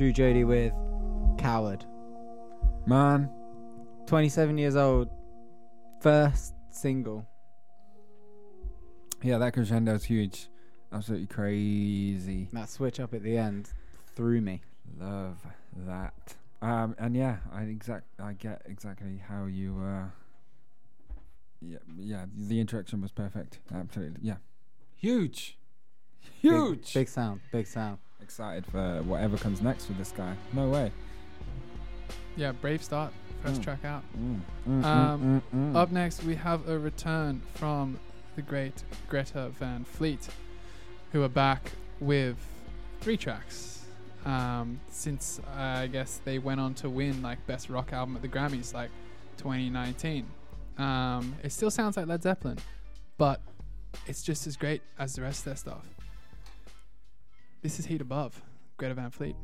Drew Jody with Coward. Man, 27 years old. First single. yeah, that crescendo is huge. Absolutely crazy. That switch up at the end threw me. Love that. Um, and yeah, I exact I get exactly how you. Uh, yeah, yeah. The interaction was perfect. Absolutely, yeah. Huge, Big- huge. Big, sound. Big sound. Excited for whatever comes next with this guy. No way. Yeah, brave start. First Mm. track out. Mm, mm, Um, mm, mm, mm. Up next, we have a return from the great Greta Van Fleet, who are back with three tracks. Um, since uh, I guess they went on to win like best rock album at the Grammys, like 2019. Um, it still sounds like Led Zeppelin, but it's just as great as the rest of their stuff. This is Heat Above, Greta Van Fleet.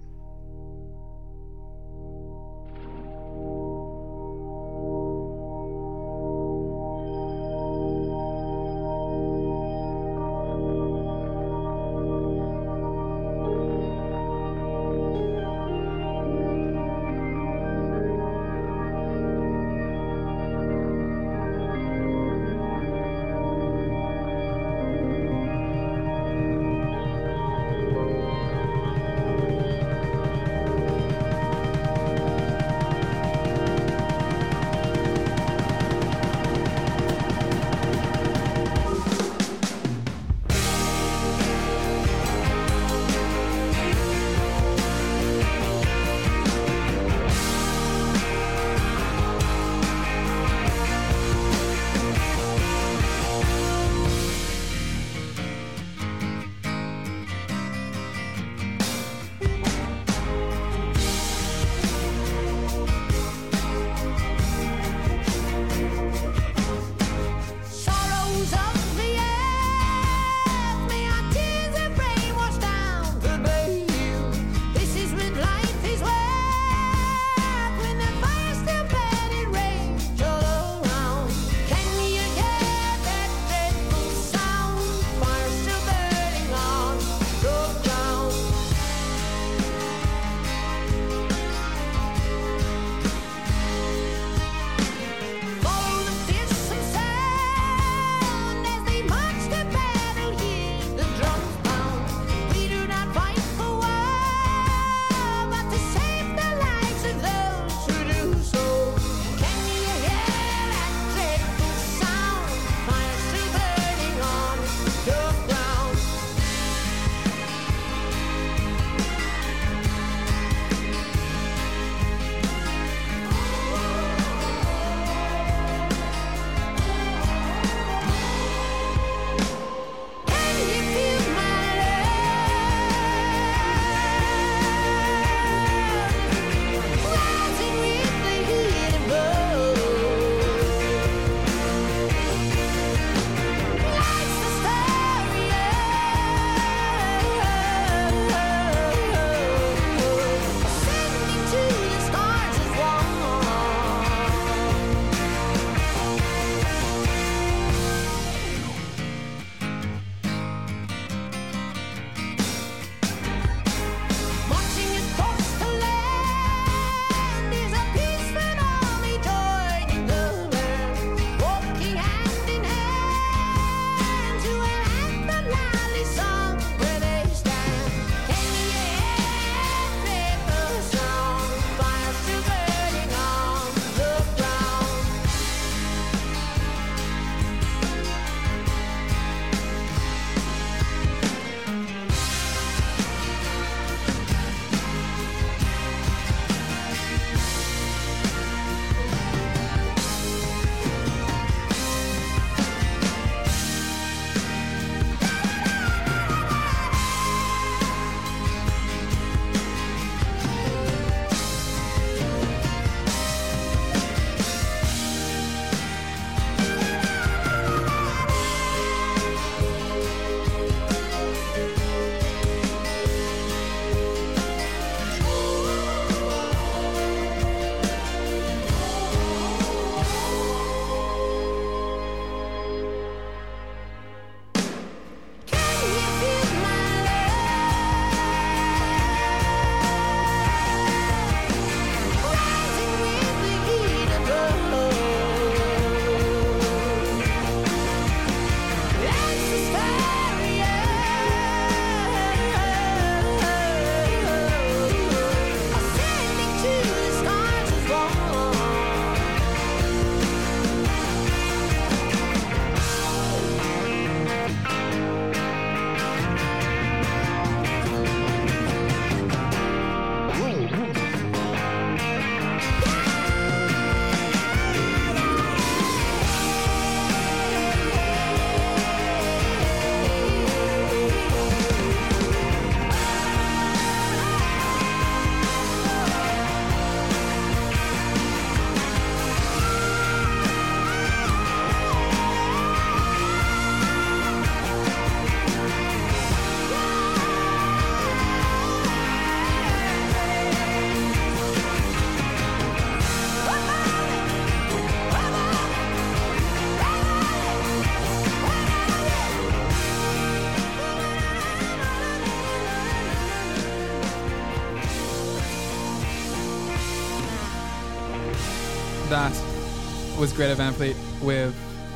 Was Greta Van Fleet with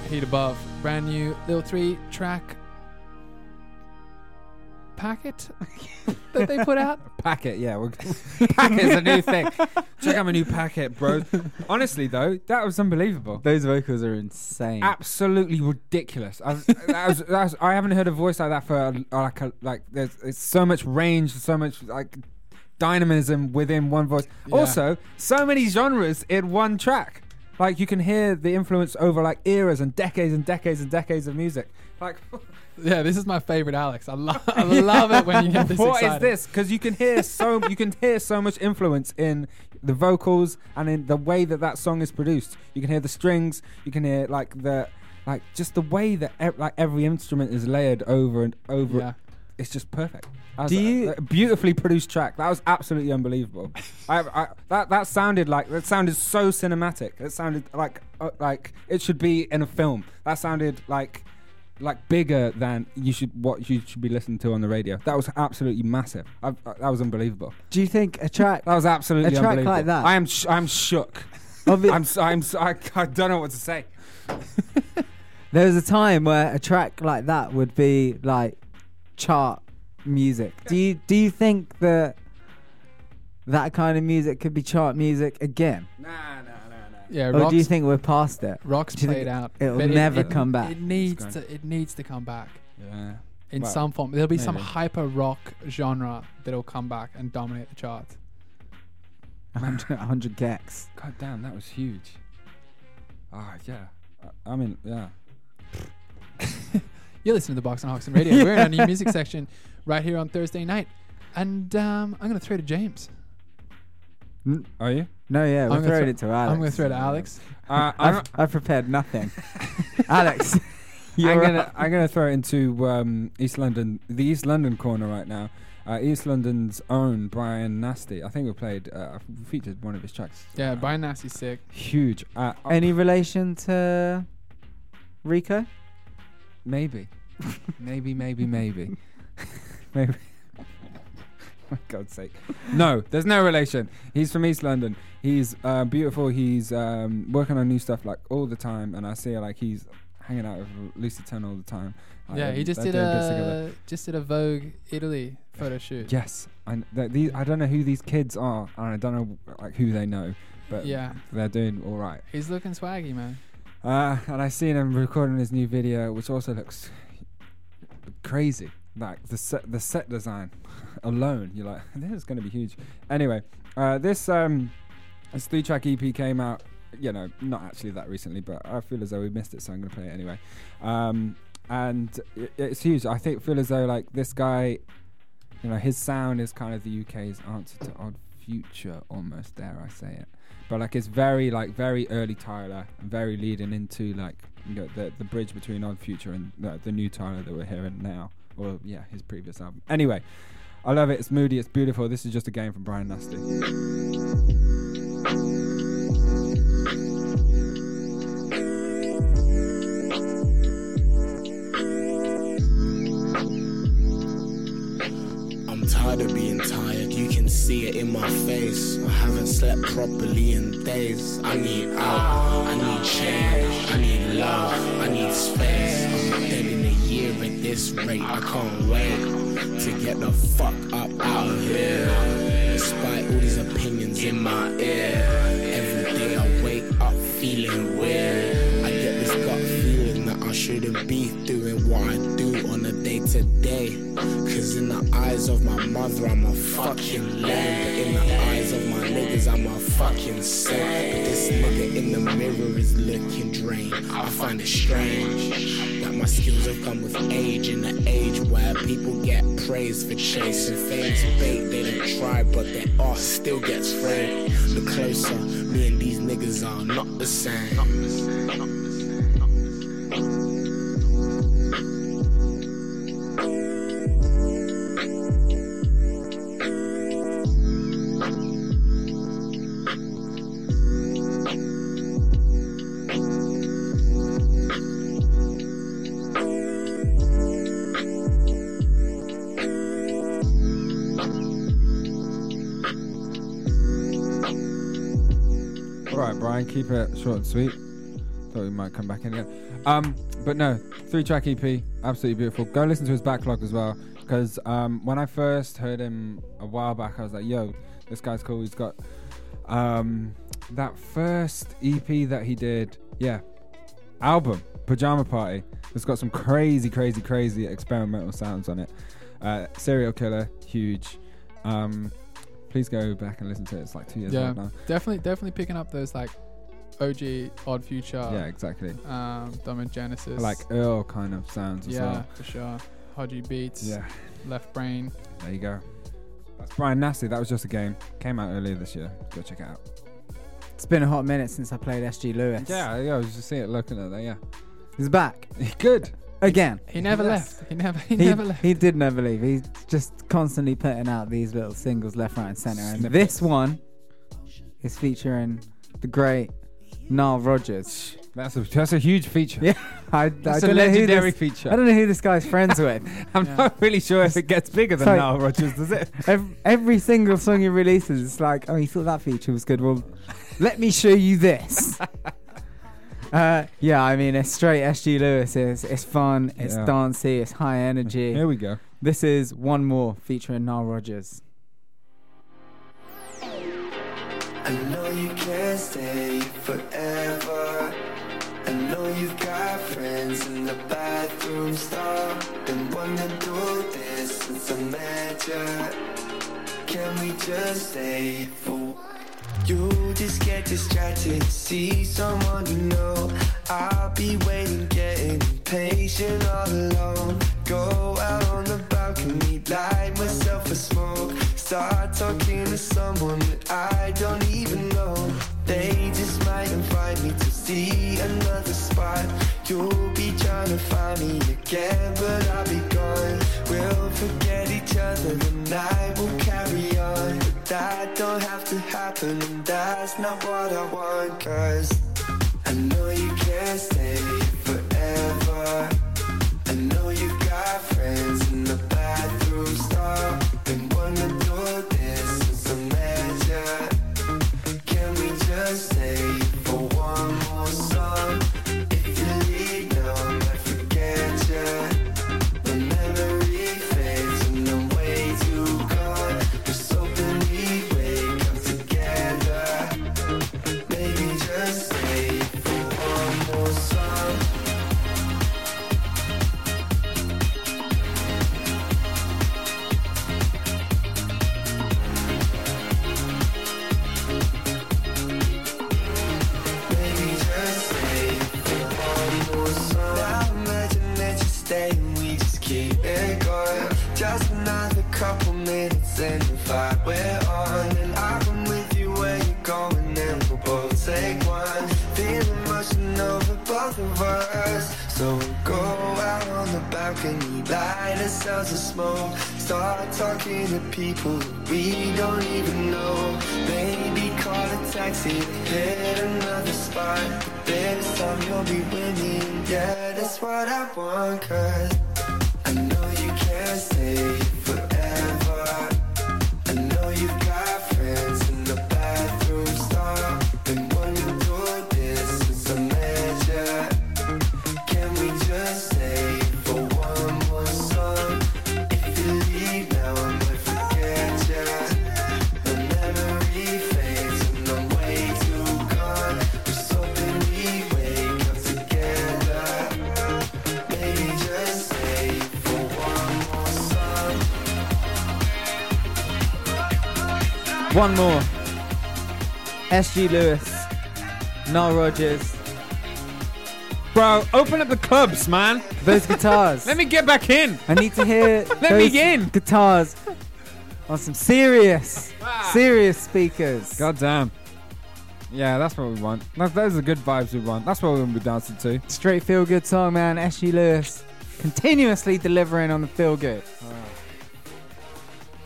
Heat Above. Brand new little three track packet that they put out. Packet, yeah. We're, packet's a new thing. Check out my new packet, bro. Honestly, though, that was unbelievable. Those vocals are insane. Absolutely ridiculous. I, was, that was, that was, I haven't heard a voice like that for uh, like a, like. There's it's so much range, so much like dynamism within one voice. Yeah. Also, so many genres in one track. Like you can hear the influence over like eras and decades and decades and decades of music. Like Yeah, this is my favorite Alex. I, lo- I love it when you get this What is excited. this? Because you can hear so you can hear so much influence in the vocals and in the way that that song is produced. You can hear the strings. You can hear like the like just the way that ev- like every instrument is layered over and over. Yeah. It's just perfect. Do you- a beautifully produced track? That was absolutely unbelievable. I, I, that that sounded like that sounded so cinematic. It sounded like uh, like it should be in a film. That sounded like like bigger than you should what you should be listening to on the radio. That was absolutely massive. I, I, that was unbelievable. Do you think a track That was absolutely A track unbelievable. like that? I am sh- I'm shook. Obvi- I'm s- I'm s- I, I don't know what to say. There was a time where a track like that would be like chart music. Do you do you think that that kind of music could be chart music again? Nah, nah, nah, nah. Yeah, Or Rock's, do you think we're past it? Rock's do you think played out. it'll but it- never it- come back? It needs gone. to. It needs to come back Yeah. in Well, some form. There'll be some maybe. hyper rock genre that'll come back and dominate the charts. 100, 100 gex. God damn, that was huge. Ah, yeah. I, I mean, yeah. You're listening to the Box on Hoxton Radio. We're in our new music section right here on Thursday night, and um, I'm gonna throw it to James. Are you? No, yeah, I'm we're gonna throwing throw- it to Alex. I'm gonna throw to Alex. Uh, I'm, I've, I've prepared nothing. Alex, I'm you're gonna up. I'm gonna throw it into um, East London, the East London corner right now. Uh, East London's own Brian Nasty. I think we played, uh, we featured one of his tracks. Yeah, Brian Nasty's sick. Huge. Uh, uh, Any relation to Rico? maybe, maybe, maybe, maybe, maybe. For God's sake. No, there's no relation. He's from East London. He's uh, beautiful. He's um, working on new stuff like all the time, and I see like he's hanging out with Lucy Ten all the time. Like, Yeah, he just did a just did a Vogue Italy photo shoot. Yes, and th- these, I don't know who these kids are, and I don't know like who they know, but Yeah. they're doing all right. He's looking swaggy, man. Uh, and I seen him recording his new video, which also looks crazy. Like the set, the set design alone, you're like, this is going to be huge. Anyway, uh, this um, this three track EP came out. You know, not actually that recently, but I feel as though we missed it, so I'm going to play it anyway. Um, and it, it's huge. I think feel as though like this guy, you know, his sound is kind of the UK's answer to Odd Future, almost. Dare I say it? But like it's very like very early Tyler, and very leading into like you know the the bridge between Odd Future and the, the new Tyler that we're hearing now, or yeah, his previous album. Anyway, I love it. It's moody. It's beautiful. This is just a game from Brian Nasty. I'm tired of being tired, you can see it in my face. I haven't slept properly in days. I need out, I need change, I need love, I need space. Year at this rate, I can't wait to get the fuck up out of here. Despite all these opinions in my ear, every day I wake up feeling I shouldn't be doing what I do on a day to day. Cause in the eyes of my mother, I'm a fucking lamb. But in the eyes of my niggas, I'm a fucking saint. But this nigga in the mirror is looking drained. I find it strange that my skills have come with age. In an age where people get praised for chasing fame's bait. They don't try, but their art still gets framed. The closer me and these niggas are not the same. Keep it short and sweet. Thought we might come back in again. Um, but no, three track EP, absolutely beautiful. Go listen to his backlog as well, because um, when I first heard him a while back, I was like, "Yo, this guy's cool." He's got um, that first EP that he did, yeah, album, Pajama Party. It's got some crazy, crazy, crazy experimental sounds on it. Uh, Serial Killer, huge. Um, please go back and listen to it. It's like two years yeah, old now. definitely, definitely picking up those like OG Odd Future. Yeah, exactly. Um, Domo Genesis. Like Earl kind of sounds as yeah, well. for sure. Hodgy Beats. Yeah. Left Brain. There you go. That's Brian Nasty. That was just a game. Came out earlier this year. Go check it out. It's been a hot minute since I played SG Lewis. Yeah, yeah. I was just seeing it, looking at that. Yeah. He's back. Good. Again. He never Yes. left. He never. He, He, never left. he did never leave. He's just constantly putting out these little singles left, right, and center. And this one is featuring the great Nile Rodgers. That's a that's a huge feature. Yeah, I, I That's a don't know who legendary this, feature. I don't know who this guy's friends with. I'm not really sure if it gets bigger than It's like- Nile Rodgers, does it? Every, every single song he releases, it's like, oh, you thought that feature was good. Well, let me show you this. uh, yeah, I mean, it's straight SG Lewis. It's, it's fun, it's Yeah. dancey, it's high energy. Here we go. This is one more featuring Nile Rodgers. I know you can't stay forever. I know you've got friends in the bathroom stall. Been wanting to do this since I met ya. Can we just stay for you? Just get distracted, see someone you know. I'll be waiting, getting impatient all alone. Go out on the balcony, light myself a smoke. Start talking to someone that I don't even know. They invite me to see another spot. You'll be trying to find me again, but I'll be gone. We'll forget each other, the night will carry on. But that don't have to happen, and that's not what I want. Cause I know you can't stay forever. Vibe we're on. And I come with you where you're going and we'll both take one. Feel emotion over both of us. So we'll go out on the balcony, light ourselves a smoke. Start talking to people we don't even know. Maybe call a taxi hit another spot. This time you'll be me. Yeah, that's what I want. Cause I know you can't stay. You've got One more. SG Lewis, Nile Rodgers. Bro, open up the clubs, man. Those guitars. Let me get back in. I need to hear Let me in. guitars on some serious, ah. serious speakers. God damn. Yeah, that's what we want. Those are good vibes we want. That's what we're gonna be dancing to. Straight feel good song, man. SG Lewis continuously delivering on the feel good.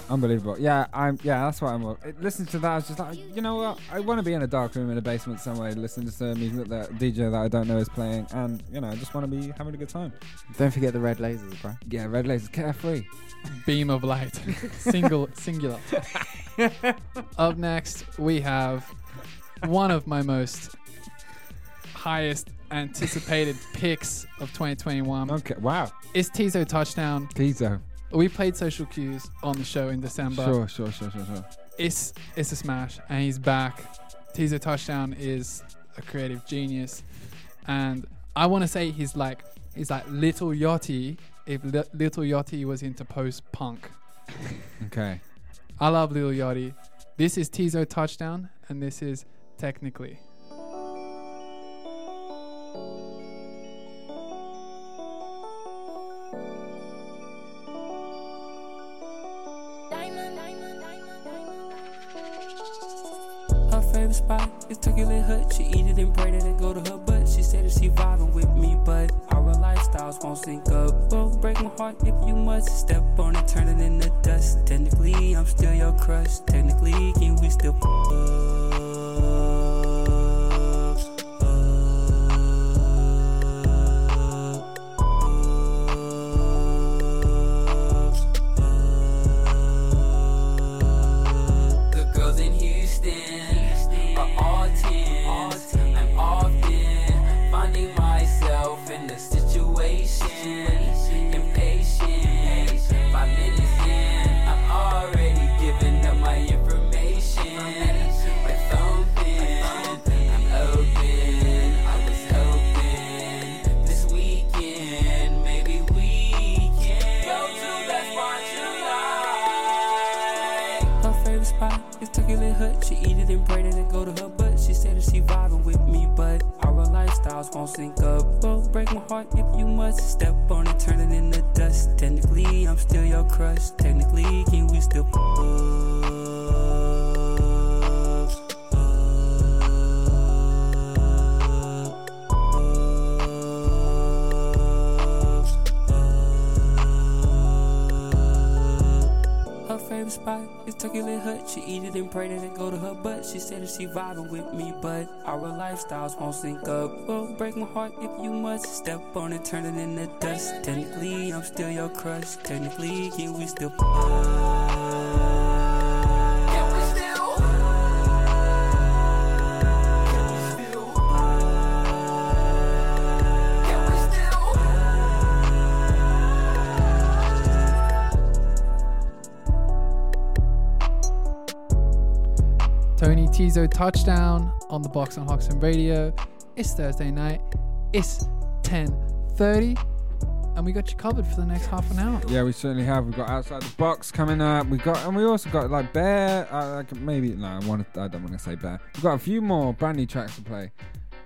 Unbelievable. Yeah, I'm. Yeah, that's what I'm. It, eh, listening to that, I was just like, you know what? I want to be in a dark room in a basement somewhere, listening to some music that DJ that I don't know is playing, and you know, I just want to be having a good time. Don't forget the red lasers, bro. Yeah, red lasers, carefree. Beam of light. Single, singular. Up next, we have one of my most highest anticipated picks of 2021. Okay, wow. It's Teezo Touchdown. Teezo. We played Social Cues on the show in December. Sure, sure, sure, sure, sure. It's it's a smash, and he's back. Teezo Touchdown is a creative genius, and I want to say he's like he's like Little Yachty if Li- Little Yachty was into post punk. Okay. I love Little Yachty. This is Teezo Touchdown, and this is technically. Favorite spot is Lit Hut. She eat it and pray that it go to her butt. She said that she vibing with me, but our lifestyles won't sync up. Won't break my heart if you must step on it, turn it into dust. Technically, I'm still your crush. Technically, can we still She eat it and pray that it go to her butt. She said that she vibing with me, but our lifestyles won't sync up. Won't break my heart if you must step on it, turn it into dust. Technically, I'm still your crush. Technically, can we still? Teezo touchdown on the box on Hoxton Radio. It's Thursday night. It's 10:30, and we got you covered for the next half an hour. Yeah, we certainly have. We've got outside the box coming up. We got, and we also got like bear. Uh, like maybe no, I want. I don't want to say bear. We've got a few more brand new tracks to play.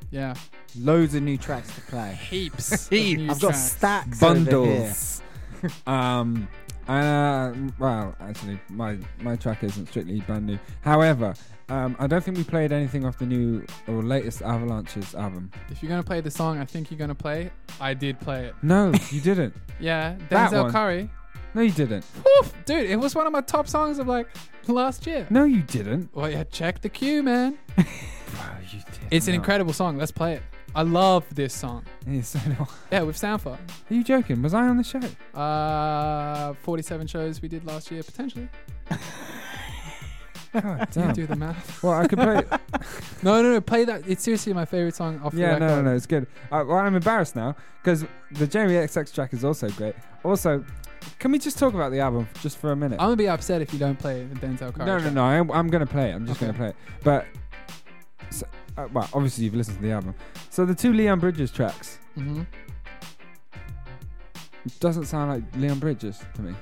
Yeah, loads of new tracks to play. Heaps. Heaps. I've got stacks bundles. um, and, uh, well, actually, my my track isn't strictly brand new. However, um, I don't think we played anything off the new or latest Avalanches album. If you're gonna play the song, I think you're gonna play. I did play it. No, you didn't. Yeah, That Denzel one. Curry. No, you didn't. Woof, dude, it was one of my top songs of like last year. No, you didn't. Well, yeah, check the queue, man. Bro, you did. It's an not. incredible song. Let's play it. I love this song. Yeah, so do I. Yeah, with Soundfire. Are you joking? Was I on the show? Uh, 47 shows we did last year, potentially. God You damn. do the math. Well, I could play. no, no, no. Play that. It's seriously my favorite song off yeah, the no, record. no, no, it's good. Uh, well, I'm embarrassed now because the Jamie XX track is also great. Also, can we just talk about the album just for a minute? I'm gonna be upset if you don't play the Denzel Curry. no, no, track. no. I'm, I'm going to play it. I'm just Okay. going to play it. But, so, uh, well, obviously you've listened to the album. So the two Leon Bridges tracks hmm doesn't sound like Leon Bridges to me.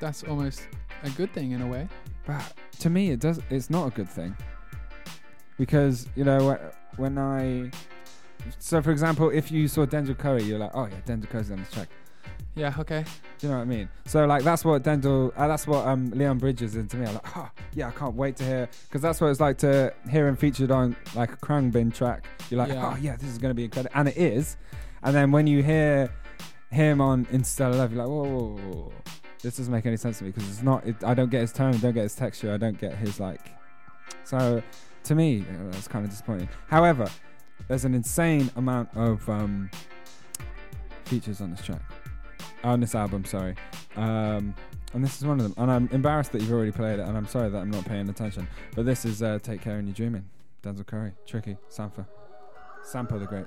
That's almost a good thing in a way. But to me, it does. It's not a good thing because you know when I. So, for example, if you saw Denzel Curry, you're like, oh yeah, Denzel Curry's on this track. Yeah. Okay. Do you know what I mean? So like that's what Denzel, uh, that's what um, Leon Bridges is to me. I'm like, oh yeah, I can't wait to hear because that's what it's like to hear him featured on like a Khruangbin track. You're like, Yeah. oh yeah, this is gonna be incredible, and it is. And then when you hear him on Interstellar Love, you're like, whoa, whoa, whoa this doesn't make any sense to me because it's not. It, I don't get his tone. I don't get his texture. I don't get his like. So, to me, that's kind of disappointing. However, there's an insane amount of um, features on this track, on this album. Sorry, um, and this is one of them. And I'm embarrassed that you've already played it, and I'm sorry that I'm not paying attention. But this is uh, "Take Care in Your Dreaming," Denzel Curry, Tricky, Sampha, Sampa the Great.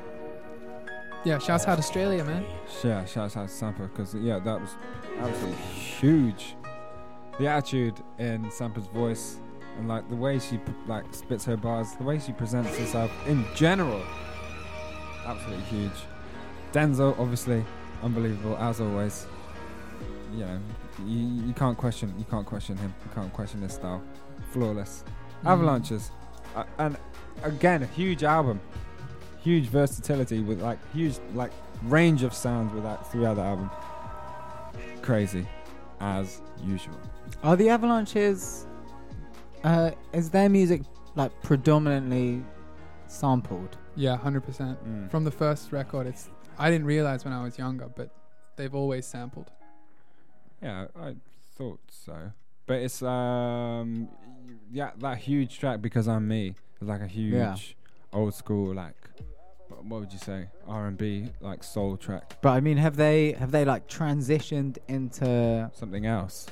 Yeah, shouts out Australia, man. Yeah, shouts out Sampa because yeah, that was absolutely huge. The attitude in Sampa's voice and like the way she like spits her bars, the way she presents herself in general, absolutely huge. Denzel, obviously, unbelievable as always. You know, you, you can't question you can't question him. You can't question his style. Flawless. Mm-hmm. Avalanches, uh, and again, a huge album huge versatility with like huge like range of sounds with that throughout the album. Crazy, as usual. Are the Avalanches? Uh, is their music like predominantly sampled? Yeah, hundred percent. Mm. From the first record, it's I didn't realize when I was younger, but they've always sampled. Yeah, I thought so. But it's um yeah that huge track because I'm me. Like a huge yeah. old school like what would you say R and B like soul track. But I mean, have they have they like transitioned into something else?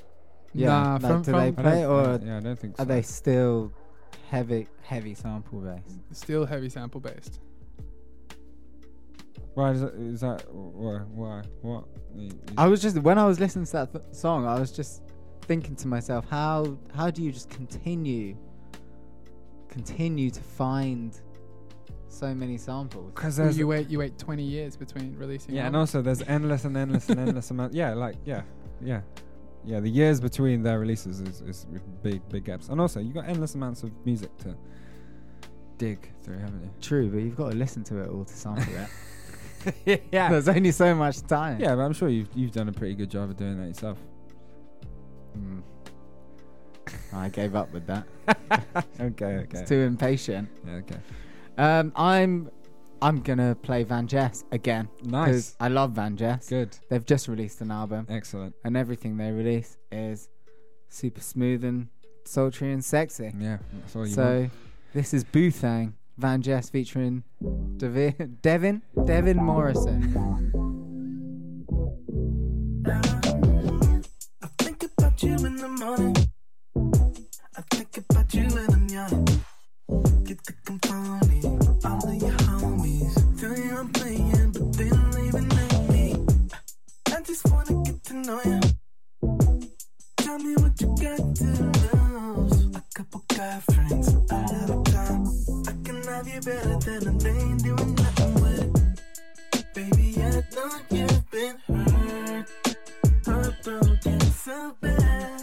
Yeah, Nah, like, from- do from- they play or yeah, I don't think so. are they still heavy heavy sample based? Still heavy sample based. Why is that? Is that why? Why? What? Y- y- I was just when I was listening to that th- song, I was just thinking to myself, how how do you just continue continue to find so many samples? Because you wait you wait 20 years between releasing. yeah, and also there's endless and endless and endless amount. Yeah, like yeah, yeah, yeah. The years between their releases is, is big big gaps, and also you got endless amounts of music to dig through, haven't you? True, but you've got to listen to it all to sample it. yeah. There's only so much time. Yeah, but I'm sure you've you've done a pretty good job of doing that yourself. Hmm. I gave up with that. okay, okay. It's too impatient. Yeah, okay. Um, I'm I'm gonna play Van Jess again. 'cause Nice. I love Van Jess. Good. They've just released an album. Excellent. And everything they release is super smooth and sultry and sexy. Yeah, that's all you so want. this is Boothang, Van Jess featuring Devi- Devin Devin Morrison. think about you in the morning. I think about you when I'm young. Get the company, all of your homies. Feel you I'm playing, but they don't even know me. I just wanna get to know you. Tell me what you got to lose. A couple guy friends, a of time. I can have you better than a ain't doing nothing with it. Baby, I know you've been hurt. Heartbroken so bad.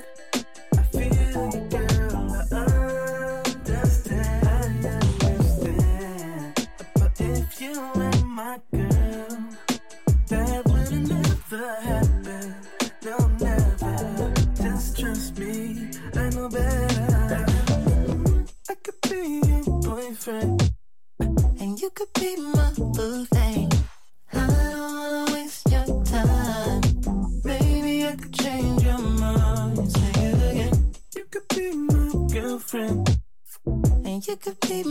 Boyfriend, and you could be my thing. I don't wanna waste your time. Maybe I could change your mind. Say it again. You could be my girlfriend. And you could be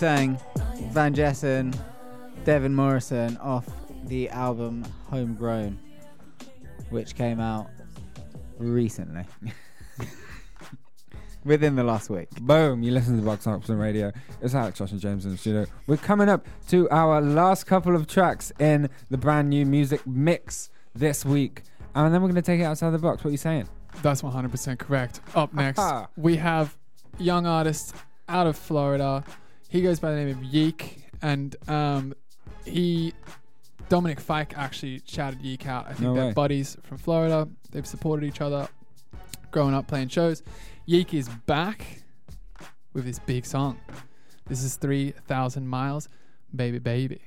Boothang, Van Jessen, Devin Morrison off the album Homegrown, which came out recently. Within the last week. Boom! You listen to Box Option Radio. It's Alex Josh and James in the studio. We're coming up to our last couple of tracks in the brand new music mix this week, and then we're going to take it outside the box. What are you saying? That's 100% correct. Up next, we have young artist out of Florida. He goes by the name of Yeek, and um, he Dominic Fike actually shouted Yeek out. I think No they're way. buddies from Florida. They've supported each other growing up playing shows. Yeek is back with this big song. This is 3,000 Miles, Baby Baby.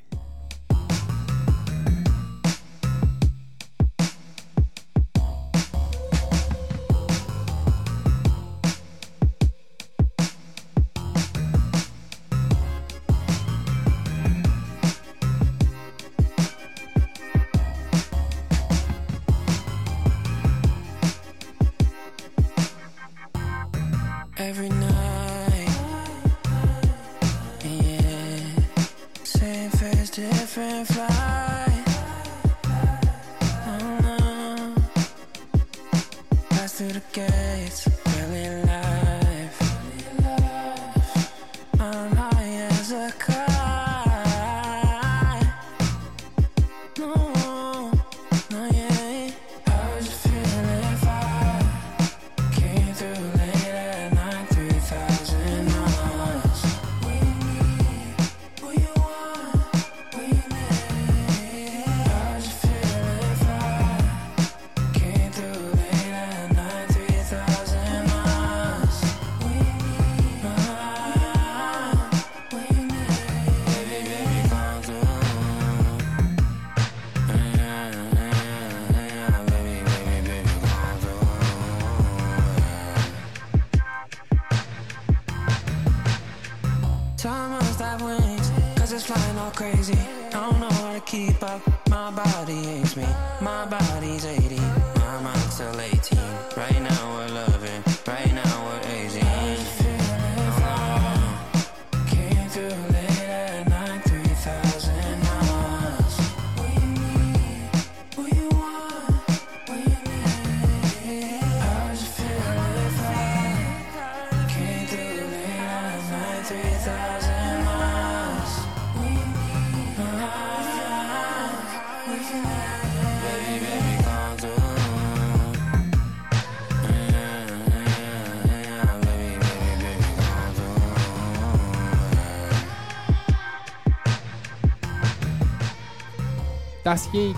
That's Yeek.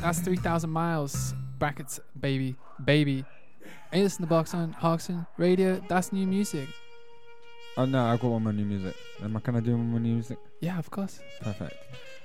That's 3,000 miles. Brackets, baby, baby. You listen to Box on Hoxton Radio. That's new music. Oh no, I've got one more new music. Am I gonna do one more new music? Yeah, of course. Perfect.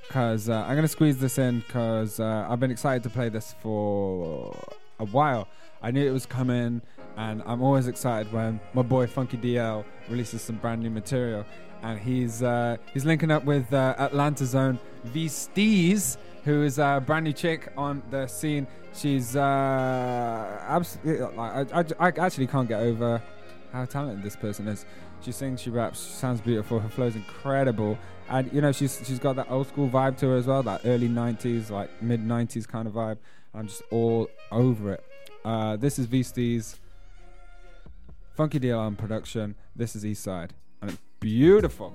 Cause uh, I'm gonna squeeze this in because uh, I've been excited to play this for a while. I knew it was coming, and I'm always excited when my boy Funky DL releases some brand new material. And he's uh, he's linking up with uh, Atlanta Zone V Steez, who is a brand new chick on the scene. She's uh, absolutely like I, I, actually can't get over how talented this person is. She sings, she raps, she sounds beautiful. Her flow's incredible, and you know she's she's got that old school vibe to her as well, that early '90s, like mid '90s kind of vibe. I'm just all over it. Uh, this is V Steez Funky on production. This is East Side, and it's beautiful.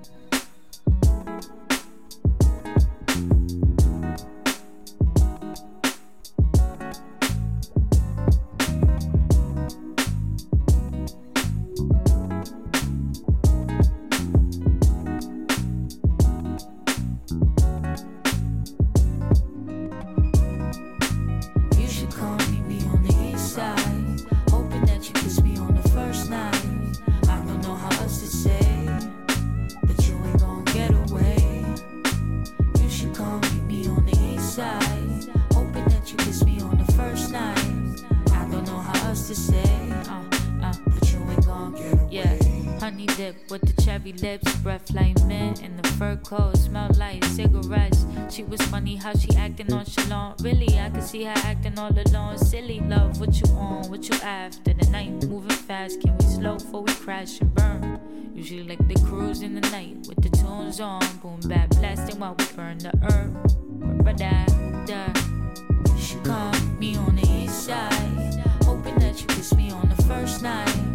Dip with the cherry lips, breath like mint, and the fur coat smell like cigarettes. She was funny how she acting nonchalant. Really, I could see her acting all alone. Silly love, what you on, what you after? The night moving fast, can we slow before we crash and burn? Usually like the cruise in the night with the tunes on, boom bap blasting while we burn the earth. You should me on the east side. Hoping that you kiss me on the first night.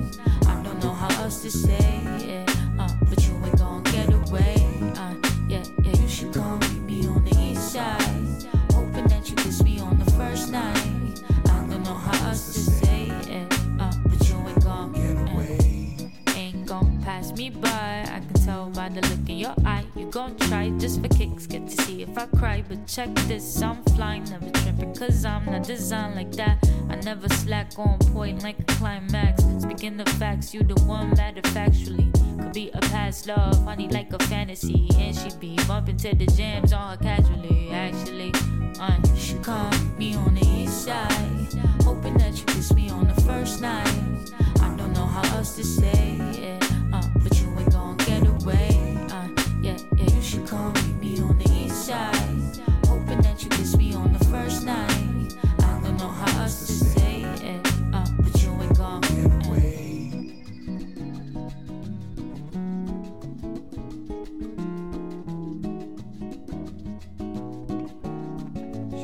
Else to say it, uh, but you ain't gonna get away. Uh, yeah, yeah, you should come meet me on the east side. Hoping that you kiss me on the first night. I don't know how else to say it, uh, but you ain't gonna get away. Ain't gon' pass me by. I can tell by the look in your eye. You gon' try try just for kicks, get to see if I cry. But check this, I'm flying, never tripping, cause I'm not designed like that. I never slack on point like a climax. Speaking of facts, you the one matter factually. Could be a past love, honey, like a fantasy. And she be bumping to the jams on her casually, actually. Uh, she caught me on the east side, hoping that you kiss me on the first night. I don't know how else to say it, uh, but you ain't gon' get away. Uh, yeah, yeah, you should meet me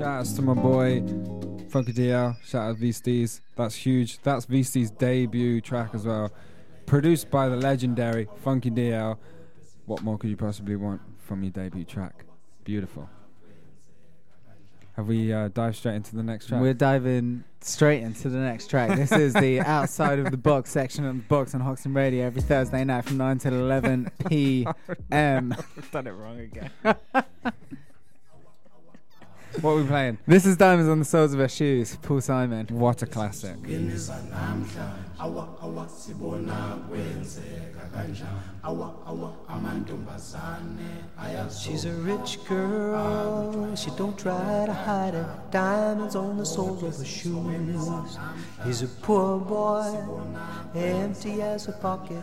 Shout outs to my boy Funky DL. Shout out V Steez. That's huge. That's V Steez's debut track as well. Produced by the legendary Funky DL. What more could you possibly want from your debut track? Beautiful. Have we uh, dived straight into the next track? We're diving straight into the next track. This is the outside of the box section of the box on Hoxton Radio every Thursday night from 9 till 11 p.m. I've done it wrong again. What are we playing? This is Diamonds on the Soles of Her Shoes, Paul Simon. What a classic. awa awa sibona kwenzeka kanjani awa awa amantombazane She's a rich girl, she don't try to hide it. Diamonds on the soles of her shoes. He's a poor boy, empty as a pocket,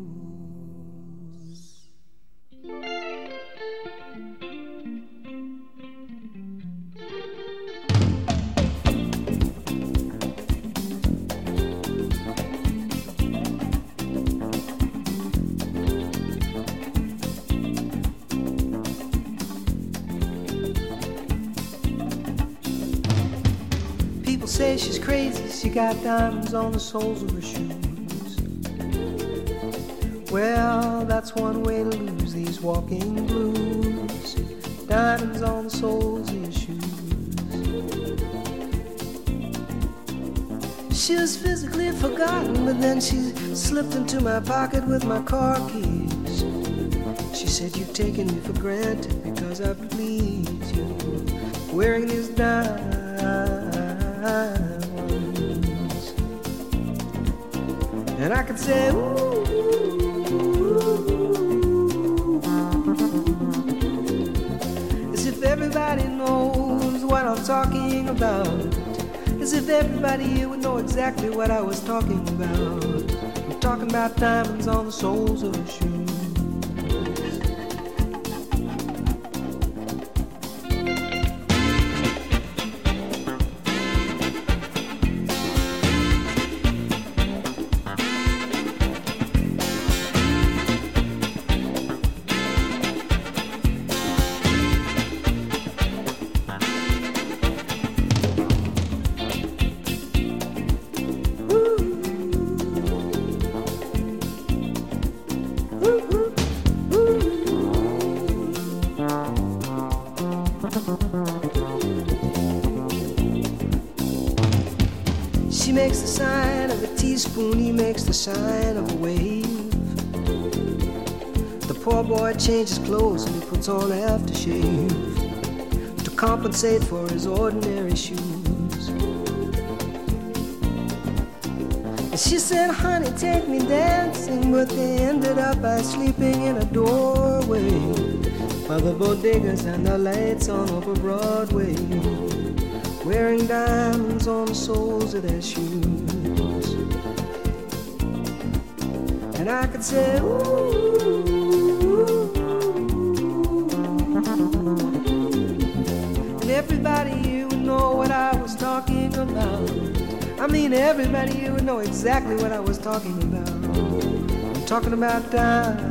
People say she's crazy, she got diamonds on the soles of her shoes. Well, that's one way to lose these walking blues. Diamonds on the soles of your shoes. She was physically forgotten, but then she slipped into my pocket with my car keys. She said, You've taken me for granted because I please you. Wearing these diamonds. And I could say, ooh, if everybody knows what I'm talking about. As if everybody here would know exactly what I was talking about. I'm talking about diamonds on the soles of shoes. The sign of a wave. The poor boy changes clothes and he puts on aftershave to compensate for his ordinary shoes. And she said, honey, take me dancing, but they ended up by sleeping in a doorway by the bodegas and the lights on over Broadway wearing diamonds on the soles of their shoes. Ooh. And everybody here would know what I was talking about. I mean, everybody here would know exactly what I was talking about. I'm talking about diamonds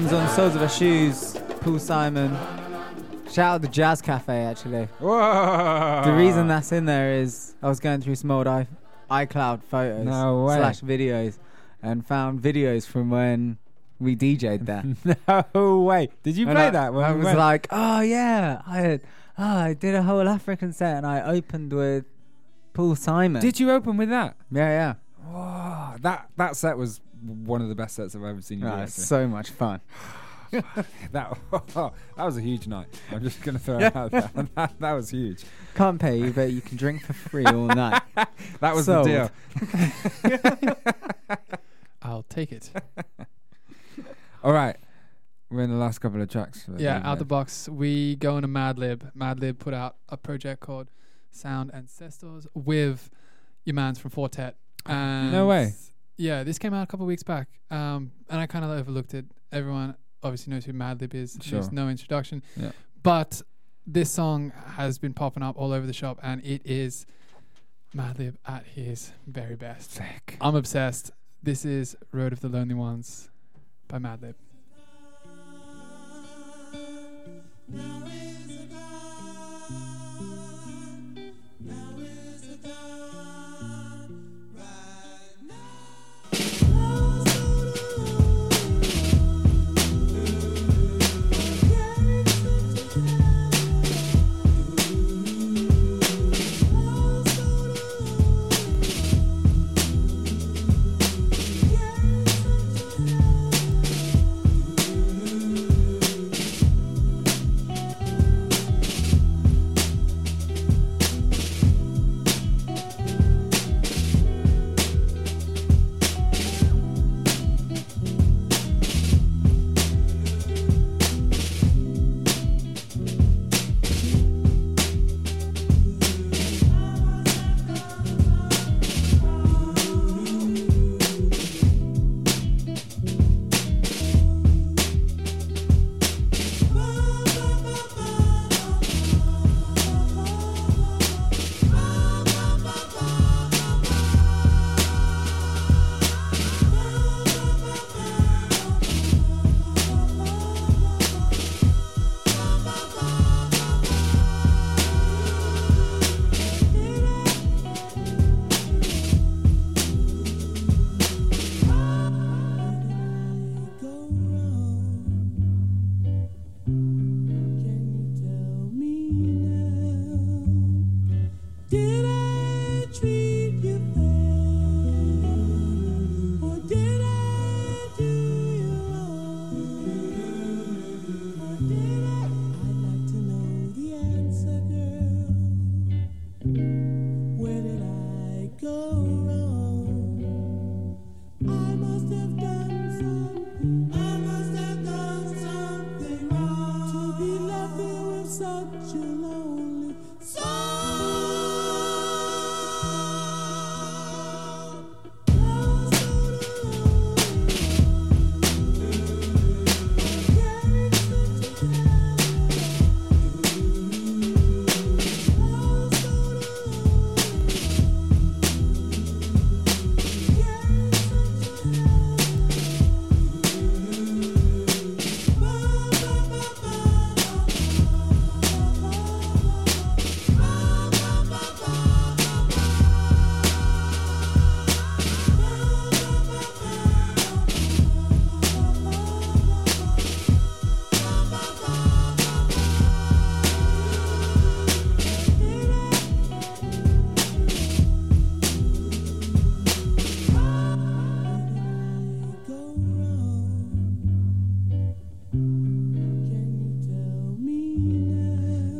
On the soles of her shoes. Paul Simon. Shout out the Jazz Cafe actually. Whoa. The reason that's in there is I was going through some old i iCloud photos No slash videos and found videos from when we DJ'd there. no way. Did you And play I, that? When I was went? like, oh yeah, I had, oh, I did a whole African set and I opened with Paul Simon. Did you open with that? Yeah, yeah. Whoa, that that set was one of the best sets I've ever seen you do. Oh, it's actually. so much fun. that that was a huge night. I'm just gonna throw Yeah. it out there. that, that was huge. Can't pay you, but you can drink for free all night. That was Sold. the deal. I'll take it. All right, we're in the last couple of tracks. for Yeah, Madlib. out the box. We go into Madlib. Madlib put out a project called Sound Ancestors with your mans from Four Tet. And No way. Yeah, this came out a couple of weeks back, um, and I kind of overlooked it. Everyone obviously knows who Madlib is. Sure. There's no introduction. Yeah. But this song has been popping up all over the shop, and it is Madlib at his very best. Sick. I'm obsessed. This is Road of the Lonely Ones by Madlib.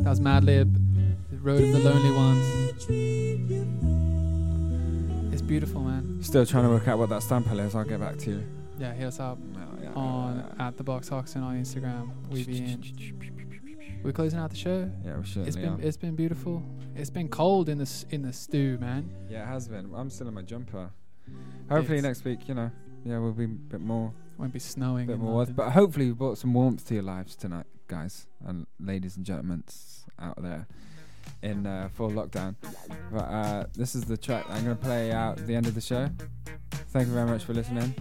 That was Madlib, The Road of the Lonely Ones. It's beautiful, man. Still trying to work out what that stamper is. I'll get back to you. Yeah, hit us up oh, yeah, on at the Box Hoxton on Instagram. We be in. We're closing out the show. Yeah, we should. It's been yeah. it's been beautiful. It's been cold in the in the stew, man. Yeah, it has been. I'm still in my jumper. Hopefully It's- next week, you know, yeah, we'll be a bit more. Won't be snowing Bit more, warmth, but hopefully we brought some warmth to your lives tonight, guys and ladies and gentlemen out there in uh, full lockdown. But uh, this is the track I'm going to play out at the end of the show. Thank you very much for listening.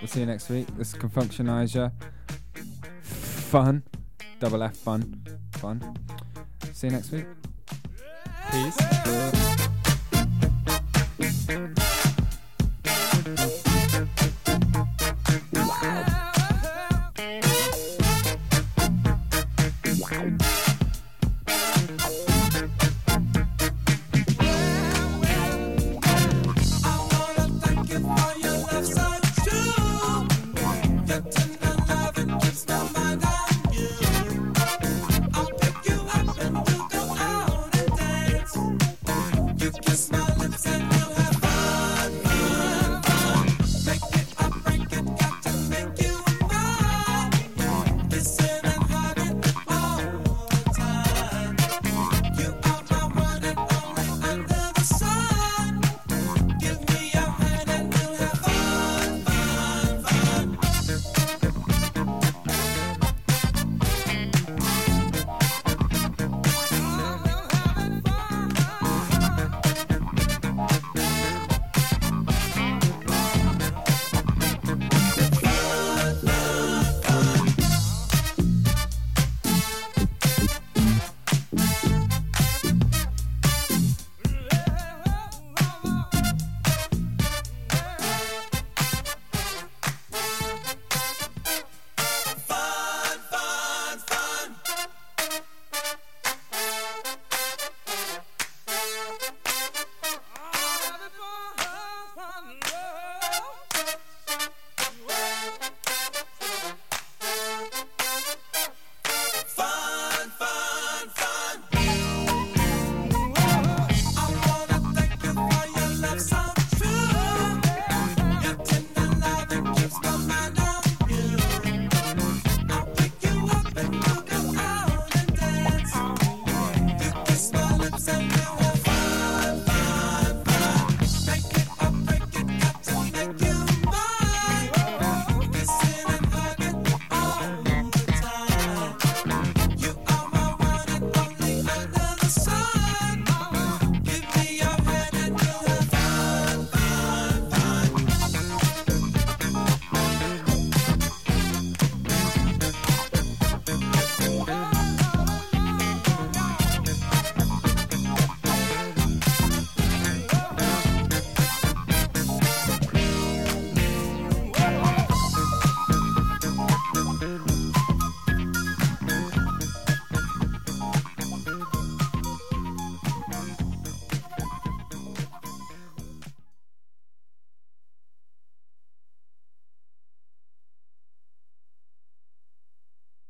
We'll see you next week. This is Confunctionizer. Fun. Double F fun. Fun. See you next week. Peace.